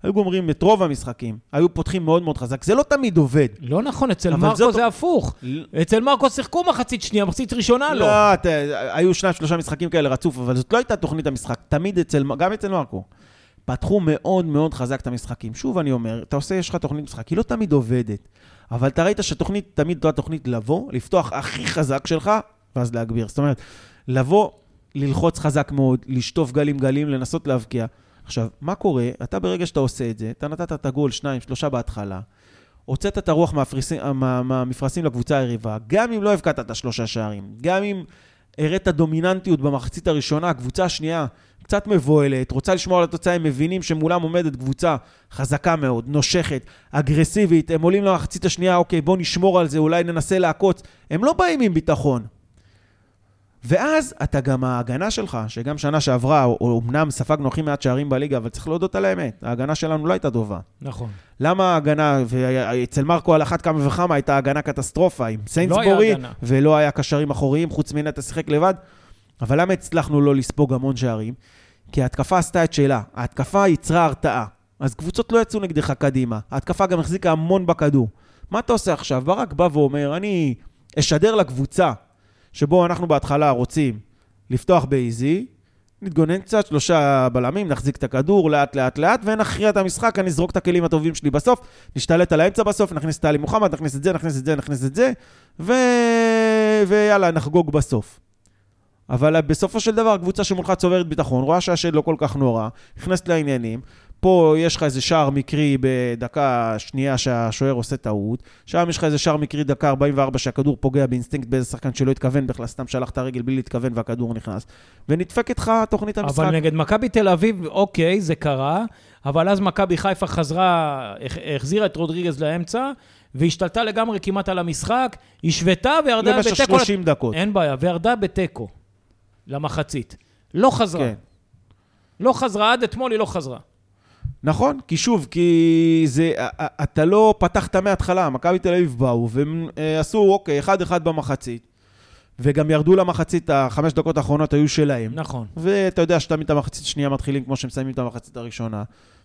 היו גומרים את רוב המשחקים, היו פותחים מאוד מאוד חזק. זה לא תמיד עובד. לא נכון, אצל מרקו זאת- זה הפוך. אצל מרקו שיחקו מחצית שנייה, מחצית ראשונה לא. לא, אתה, היו שניים, שלושה משחקים כאלה רצוף, אבל זאת לא הייתה תוכנית המשחק. תמיד אצל, גם אצל מרקו. פתחו מאוד מאוד חזק את המשחקים. שוב אני אומר, אתה עושה, יש לך תוכנית משחק, היא לא תמיד עובדת. אבל אתה ראית שתוכנית, תמיד אותה תוכנית לבוא, לפתוח הכי חזק שלך, ואז להגביר. זאת אומרת, לבוא, ללחוץ חזק מאוד, לשטוף גלים גלים, לנסות להבקיע. עכשיו, מה קורה? אתה ברגע שאתה עושה את זה, אתה נתת את הגול, שניים, שלושה בהתחלה, הוצאת את הרוח מהמפרשים לקבוצה היריבה, גם אם לא הבקעת את השלושה שערים, גם אם הראת דומיננטיות במחצית הראשונה, הקבוצה השנייה קצת מבוהלת, רוצה לשמור על התוצאה, הם מבינים שמולם עומדת קבוצה חזקה מאוד, נושכת, אגרסיבית, הם עולים למחצית השנייה, אוקיי, בוא נשמור על זה, אולי ננסה לעקוץ. הם לא באים עם ביטחון. ואז אתה גם ההגנה שלך, שגם שנה שעברה, או- או אמנם ספגנו הכי מעט שערים בליגה, אבל צריך להודות על האמת, ההגנה שלנו לא הייתה טובה. נכון. למה ההגנה, ואצל מרקו על אחת כמה וכמה הייתה הגנה קטסטרופה עם סיינסבורי, לא היה הגנה. ולא היה קשרים אחוריים, חוץ מנטע שיחק לבד. אבל למה הצלחנו לא לספוג המון שערים? כי ההתקפה עשתה את שלה. ההתקפה ייצרה הרתעה. אז קבוצות לא יצאו נגדך קדימה. ההתקפה גם החזיקה המון בכדור. מה אתה עושה עכשיו? ברק בא ואומר, אני אשדר לקבוצה שבו אנחנו בהתחלה רוצים לפתוח באיזי, נתגונן קצת, שלושה בלמים, נחזיק את הכדור לאט לאט לאט, ונכריע את המשחק, אני אזרוק את הכלים הטובים שלי בסוף, נשתלט על האמצע בסוף, נכניס את עלי מוחמד, נכניס את זה, נכניס את זה, נכניס את זה, ו... ויאללה, נחגוג בסוף. אבל בסופו של דבר, קבוצה שמולך צוברת ביטחון, רואה שהשד לא כל כך נורא, נכנסת לעניינים, פה יש לך איזה שער מקרי בדקה שנייה שהשוער עושה טעות, שם יש לך איזה שער מקרי דקה 44 שהכדור פוגע באינסטינקט באיזה שחקן שלא התכוון בכלל, סתם שלח את הרגל בלי להתכוון והכדור נכנס, ונדפקת לך תוכנית המשחק. אבל נגד מכבי תל אביב, אוקיי, זה קרה, אבל אז מכבי חיפה חזרה, הח- החזירה את רודריגז לאמצע, והשתלטה לגמרי כמעט על המשחק, השוותה וירדה למשך בתיקו. 30 דקות. אין בעיה, וירדה בתיקו למחצית. לא חזרה. כן. לא חזרה, עד אתמול היא לא חזרה. נכון, כי שוב, כי זה, אתה לא פתחת מההתחלה, מכבי תל אביב באו והם אה, עשו, אוקיי, אחד-אחד במחצית, וגם ירדו למחצית, החמש דקות האחרונות היו שלהם. נכון. ואתה יודע שתמיד את המחצית השנייה מתחילים כמו שמסיימים את המחצית הראשונה,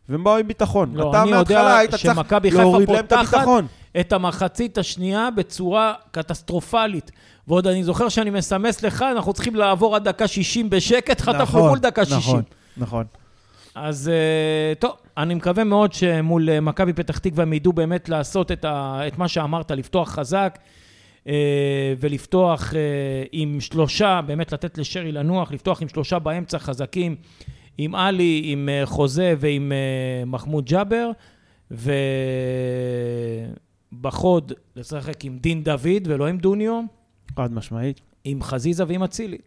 והם באו עם ביטחון. לא, אתה מההתחלה היית צריך להוריד להם את הביטחון. את המחצית השנייה בצורה קטסטרופלית. ועוד אני זוכר שאני מסמס לך, אנחנו צריכים לעבור עד דקה 60 בשקט, חטפנו נכון, מול דקה 60. נכון, נכון. אז אה, טוב, אני מקווה מאוד שמול אה, מכבי פתח תקווה הם ידעו באמת לעשות את, ה, את מה שאמרת, לפתוח חזק אה, ולפתוח עם שלושה, באמת לתת לשרי לנוח, לפתוח עם שלושה באמצע חזקים, עם עלי, עם חוזה ועם מחמוד ג'אבר, ובחוד לשחק עם דין דוד ולא עם דוניו, חד משמעית. עם חזיזה ועם אצילי.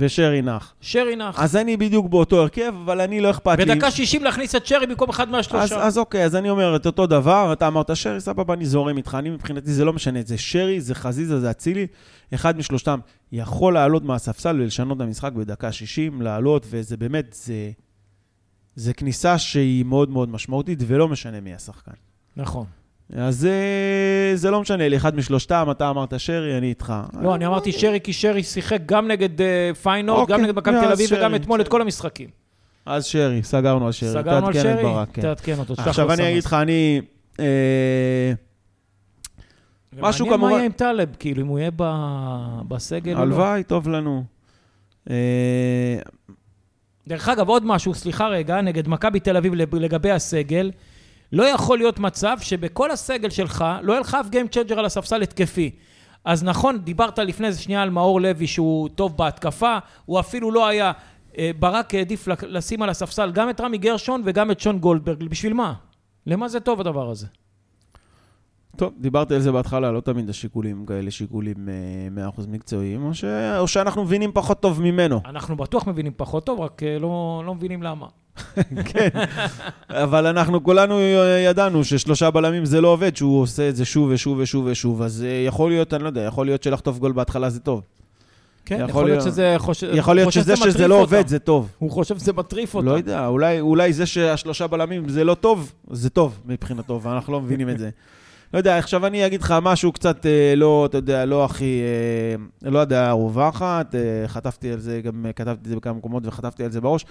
ושרי נח. שרי נח. אז אני בדיוק באותו הרכב, אבל אני לא אכפת לי. בדקה 60 להכניס את שרי במקום אחד אז, מהשלושה. אז אוקיי, אז אני אומר את אותו דבר, אתה אמרת שרי, סבבה, אני זורם איתך, אני מבחינתי זה לא משנה, זה שרי, זה חזיזה, זה אצילי, אחד משלושתם יכול לעלות מהספסל ולשנות את המשחק בדקה 60, לעלות, וזה באמת, זה, זה כניסה שהיא מאוד מאוד משמעותית, ולא משנה מי השחקן. נכון. אז זה, זה לא משנה לי, אחד משלושתם, אתה אמרת שרי, אני איתך. לא, אני אמרתי שרי כי שרי שיחק גם נגד אה, פיינורד, אוקיי, גם נגד מכבי תל אביב וגם אתמול את. כל המשחקים. אז שרי, סגרנו על שרי. סגרנו על שרי? כן. תעדכן אותו, תשלח לו עכשיו אני סמס. אגיד לך, אני... אה, משהו ומעניין מה כמובן- יהיה עם טלב, כאילו, אם הוא יהיה בסגל או לא. הלוואי, טוב לנו. אה, דרך אגב, עוד משהו, סליחה רגע, נגד מכבי תל אביב לגבי הסגל, לא יכול להיות מצב שבכל הסגל שלך לא יהיה לך אף game changer על הספסל התקפי. אז נכון, דיברת לפני איזה שנייה על מאור לוי שהוא טוב בהתקפה, הוא אפילו לא היה. אה, ברק העדיף לשים על הספסל גם את רמי גרשון וגם את שון גולדברג. בשביל מה? למה זה טוב הדבר הזה? טוב, דיברתי על זה בהתחלה, לא תמיד השיקולים כאלה שיקולים אה, 100% מקצועיים, או, ש... או שאנחנו מבינים פחות טוב ממנו. אנחנו בטוח מבינים פחות טוב, רק אה, לא, לא מבינים למה. כן, אבל אנחנו כולנו ידענו ששלושה בלמים זה לא עובד, שהוא עושה את זה שוב ושוב ושוב ושוב, אז אה, יכול להיות, אני לא יודע, יכול להיות שלחטוף גול בהתחלה זה טוב. כן, יכול יכול להיות שזה... חוש... יכול להיות שזה שזה לא. עובד זה טוב. הוא חושב שזה מטריף אותם. לא יודע, אולי, אולי זה שהשלושה בלמים זה לא טוב, זה טוב מבחינתו, ואנחנו לא מבינים את זה. לא יודע, עכשיו אני אגיד לך משהו קצת אה, לא, אתה יודע, לא הכי, אה, לא יודע, רווחת, אה, חטפתי על זה, גם אה, כתבתי את זה בכמה מקומות וחטפתי על זה בראש.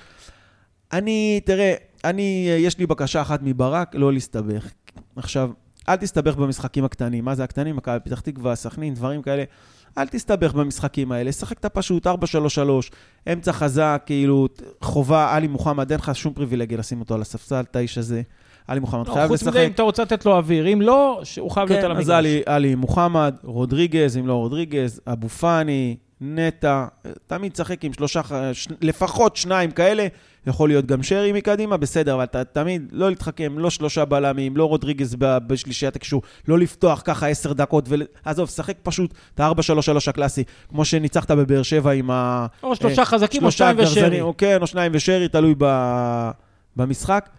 אני, תראה, אני, אה, יש לי בקשה אחת מברק, לא להסתבך. עכשיו, אל תסתבך במשחקים הקטנים. מה זה הקטנים? מכבי פתח תקווה, סכנין, דברים כאלה. אל תסתבך במשחקים האלה, שחק את הפשוט, 4-3-3, אמצע חזק, כאילו, חובה, עלי מוחמד, אין לך שום פריבילגיה לשים אותו על הספסל, את האיש הזה. עלי מוחמד לא, חייב חוץ לשחק. מזה, אם אתה רוצה לתת לו אוויר, אם לא, הוא חייב להיות על כן, אז המגרש. עלי, עלי מוחמד, רודריגז, אם לא רודריגז, אבו פאני, נטע, תמיד תשחק עם שלושה, ח- ש... לפחות שניים כאלה, יכול להיות גם שרי מקדימה, בסדר, אבל אתה תמיד לא להתחכם, לא שלושה בלמים, לא רודריגז בשלישיית הקישור, לא לפתוח ככה עשר דקות, ול... עזוב, שחק פשוט את ה-4-3-3 הקלאסי, כמו שניצחת בבאר שבע עם ה... או שלושה אה, חזקים או שתיים ושרי. או כן, או שניים ושרי, תלוי ב... במשחק.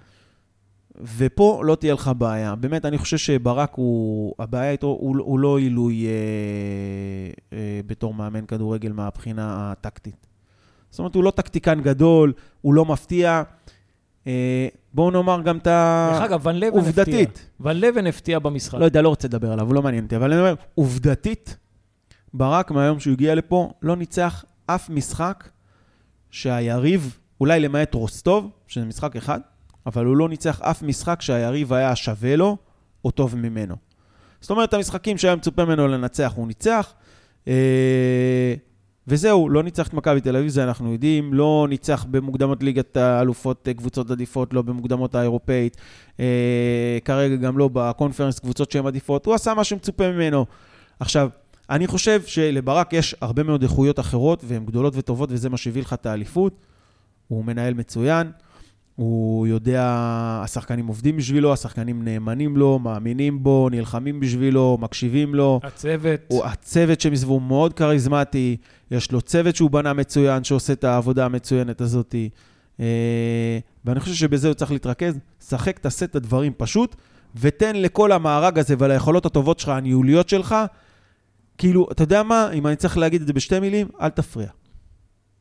ופה לא תהיה לך בעיה. באמת, אני חושב שברק הוא... הבעיה איתו, הוא, הוא לא עילוי אה, אה, בתור מאמן כדורגל מהבחינה הטקטית. זאת אומרת, הוא לא טקטיקן גדול, הוא לא מפתיע. אה, בואו נאמר גם את ה... דרך אגב, ון לבן הפתיע. עובדתית. ון לבן הפתיע במשחק. לא יודע, לא רוצה לדבר עליו, הוא לא מעניין אותי, אבל אני אומר, עובדתית, ברק מהיום שהוא הגיע לפה, לא ניצח אף משחק שהיריב, אולי למעט רוסטוב, שזה משחק אחד, אבל הוא לא ניצח אף משחק שהיריב היה שווה לו או טוב ממנו. זאת אומרת, המשחקים שהיה מצופה ממנו לנצח, הוא ניצח. אה, וזהו, לא ניצח את מכבי תל אביב, זה אנחנו יודעים, לא ניצח במוקדמות ליגת האלופות אה, קבוצות עדיפות, לא במוקדמות האירופאית, אה, כרגע גם לא בקונפרנס קבוצות שהן עדיפות, הוא עשה מה שמצופה ממנו. עכשיו, אני חושב שלברק יש הרבה מאוד איכויות אחרות, והן גדולות וטובות, וזה מה שהביא לך את האליפות. הוא מנהל מצוין, הוא יודע, השחקנים עובדים בשבילו, השחקנים נאמנים לו, מאמינים בו, נלחמים בשבילו, מקשיבים לו. הצוות. הוא, הצוות שמסביבו הוא מאוד כריזמטי, יש לו צוות שהוא בנה מצוין, שעושה את העבודה המצוינת הזאת. אה, ואני חושב שבזה הוא צריך להתרכז. שחק, תעשה את הדברים פשוט, ותן לכל המארג הזה וליכולות הטובות שלך, הניהוליות שלך, כאילו, אתה יודע מה, אם אני צריך להגיד את זה בשתי מילים, אל תפריע.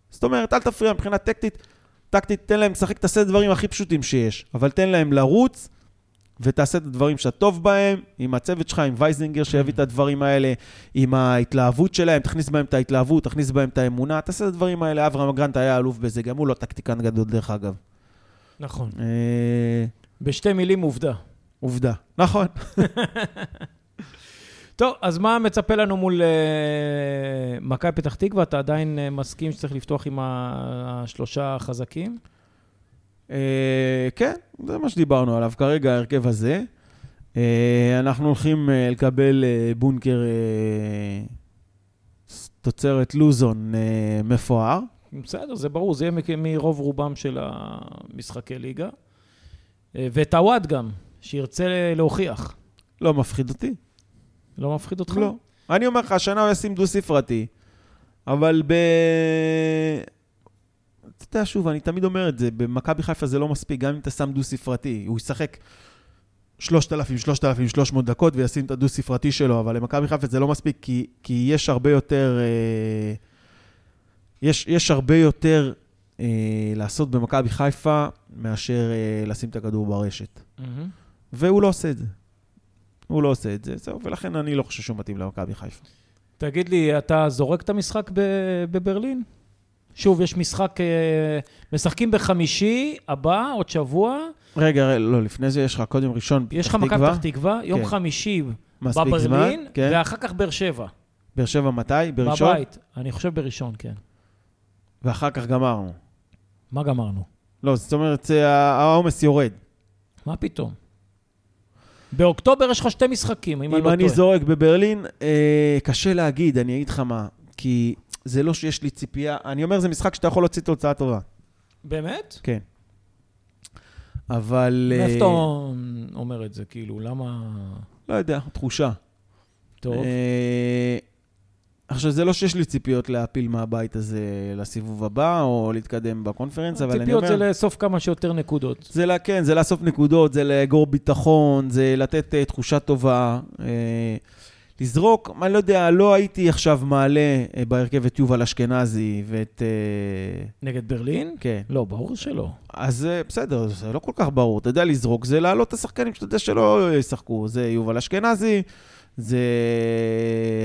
זאת אומרת, אל תפריע מבחינה טקטית, טקטית, תן להם לשחק, תעשה את הדברים הכי פשוטים שיש, אבל תן להם לרוץ, ותעשה את הדברים שאתה טוב בהם, עם הצוות שלך, עם וייזינגר שיביא את הדברים האלה, עם ההתלהבות שלהם, תכניס בהם את ההתלהבות, תכניס בהם את האמונה, תעשה את הדברים האלה. אברהם גרנט היה אלוף בזה, גם הוא לא טקטיקן גדול, דרך אגב. נכון. אה, בשתי מילים עובדה. עובדה. נכון. טוב, אז מה מצפה לנו מול אה, מכבי פתח תקווה? אתה עדיין אה, מסכים שצריך לפתוח עם השלושה החזקים? אה, כן, זה מה שדיברנו עליו כרגע, ההרכב הזה. אה, אנחנו הולכים אה, לקבל אה, בונקר ס- תוצרת לוזון אה, מפואר. בסדר, זה ברור, זה יהיה מרוב רובם של המשחקי ליגה. ואת הוואד גם, שירצה להוכיח. לא מפחיד אותי. לא מפחיד אותך? לא. אני אומר לך, השנה הוא ישים דו-ספרתי, אבל ב... אתה יודע, שוב, אני תמיד אומר את זה, במכבי חיפה זה לא מספיק, גם אם אתה שם דו-ספרתי, הוא ישחק 3,000, 3,300 דקות וישים את הדו-ספרתי שלו, אבל למכבי חיפה זה לא מספיק, כי, כי יש הרבה יותר... אה, יש, יש הרבה יותר אה, לעשות במכבי חיפה מאשר אה, לשים את הכדור ברשת. מהמם. והוא לא עושה את זה. הוא לא עושה את זה, זהו, ולכן אני לא חושב שהוא מתאים למכבי חיפה. תגיד לי, אתה זורק את המשחק בברלין? שוב, יש משחק, אה, משחקים בחמישי הבא, עוד שבוע. רגע, לא, לפני זה יש לך קודם ראשון יש לך פתח מכבי תקווה, פתח תקווה, יום כן. חמישי בברלין, כן. ואחר כך באר שבע. באר שבע מתי? בראשון? בבית. אני חושב בראשון, כן. ואחר כך גמרנו. מה גמרנו? לא, זאת אומרת, זה- העומס יורד. מה פתאום? באוקטובר יש לך שתי משחקים, אם אני אם לא אני טועה. זורק בברלין, אה, קשה להגיד, אני אגיד לך מה. כי זה לא שיש לי ציפייה, אני אומר, זה משחק שאתה יכול להוציא תוצאה טובה. באמת? כן. אבל... מאיפה אה, אתה אומר את זה? כאילו, למה... לא יודע, תחושה. טוב. אה, עכשיו, זה לא שיש לי ציפיות להפיל מהבית הזה לסיבוב הבא, או להתקדם בקונפרנס, אבל אני אומר... זה לאסוף כמה שיותר נקודות. זה, לה, כן, זה לאסוף נקודות, זה לאגור ביטחון, זה לתת uh, תחושה טובה. Uh, לזרוק, אני לא יודע, לא הייתי עכשיו מעלה uh, בהרכב את יובל אשכנזי ואת... Uh, נגד ברלין? כן. לא, ברור שלא. אז uh, בסדר, זה לא כל כך ברור. אתה יודע, לזרוק זה להעלות את השחקנים שאתה יודע שלא ישחקו. זה יובל אשכנזי, זה,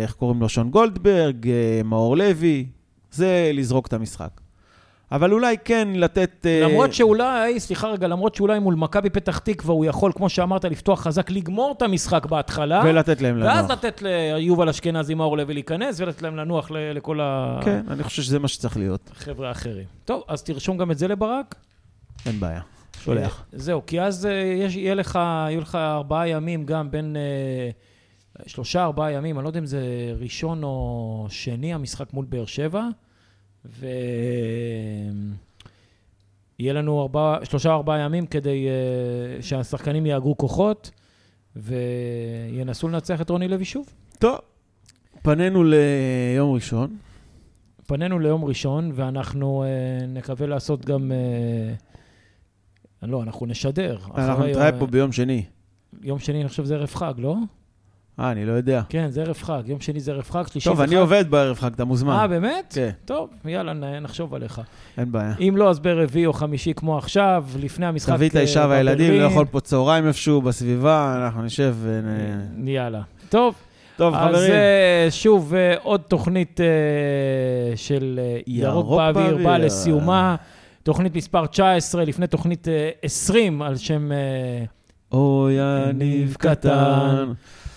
איך קוראים לו, שון גולדברג, uh, מאור לוי, זה לזרוק את המשחק. אבל אולי כן לתת... אה, למרות שאולי, סליחה רגע, למרות שאולי מול מכבי פתח תקווה הוא יכול, כמו שאמרת, לפתוח חזק, לגמור את המשחק בהתחלה. ולתת להם לנוח. ואז לתת ליובל אשכנזי, מאור לוי להיכנס, ולתת להם לנוח ל- לכל כן, אני חושב שזה מה שצריך להיות. החבר'ה האחרים. טוב, אז תרשום גם את זה לברק. אין בעיה. שולח. אה, זהו, כי אז אה, יש, יהיה לך, יהיו לך ארבעה ימים גם בין... אה, שלושה, ארבעה ימים, אני לא יודע אם זה ראשון או שני, המשחק מול באר שבע, ויהיה לנו ארבעה, שלושה, ארבעה ימים כדי uh, שהשחקנים יאגרו כוחות וינסו לנצח את רוני לוי שוב. טוב, פנינו ליום ראשון. פנינו ליום ראשון, ואנחנו uh, נקווה לעשות גם... Uh, לא, אנחנו נשדר. אנחנו נתראה פה ביום שני. יום שני, אני חושב שזה ערב חג, לא? אה, אני לא יודע. כן, זה ערב חג. יום שני זה ערב חג, שלישי טוב, זה אני חג. עובד בערב חג, אתה אה, מוזמן. באמת? כן, טוב, יאללה, נחשוב עליך. אין בעיה. אם לא, אז ברביעי או חמישי כמו עכשיו, לפני המשחק תביא את האישה אה, והילדים, בברלין. לאכול פה צהריים איפשהו בסביבה, אנחנו נשב ונ... יאללה. טוב, טוב, אז חברים. אה, שוב, אה, עוד תוכנית אה, של אה, ירוק באוויר. באה לסיומה. תוכנית מספר 19, לפני תוכנית אה, 20, על שם... אה, אוי, יניב קטן.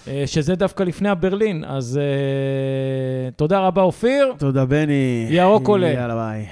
אה, שזה דווקא לפני הברלין. אז אה, תודה רבה, אופיר. תודה, בני. ירוק עולה. יאללה, ביי.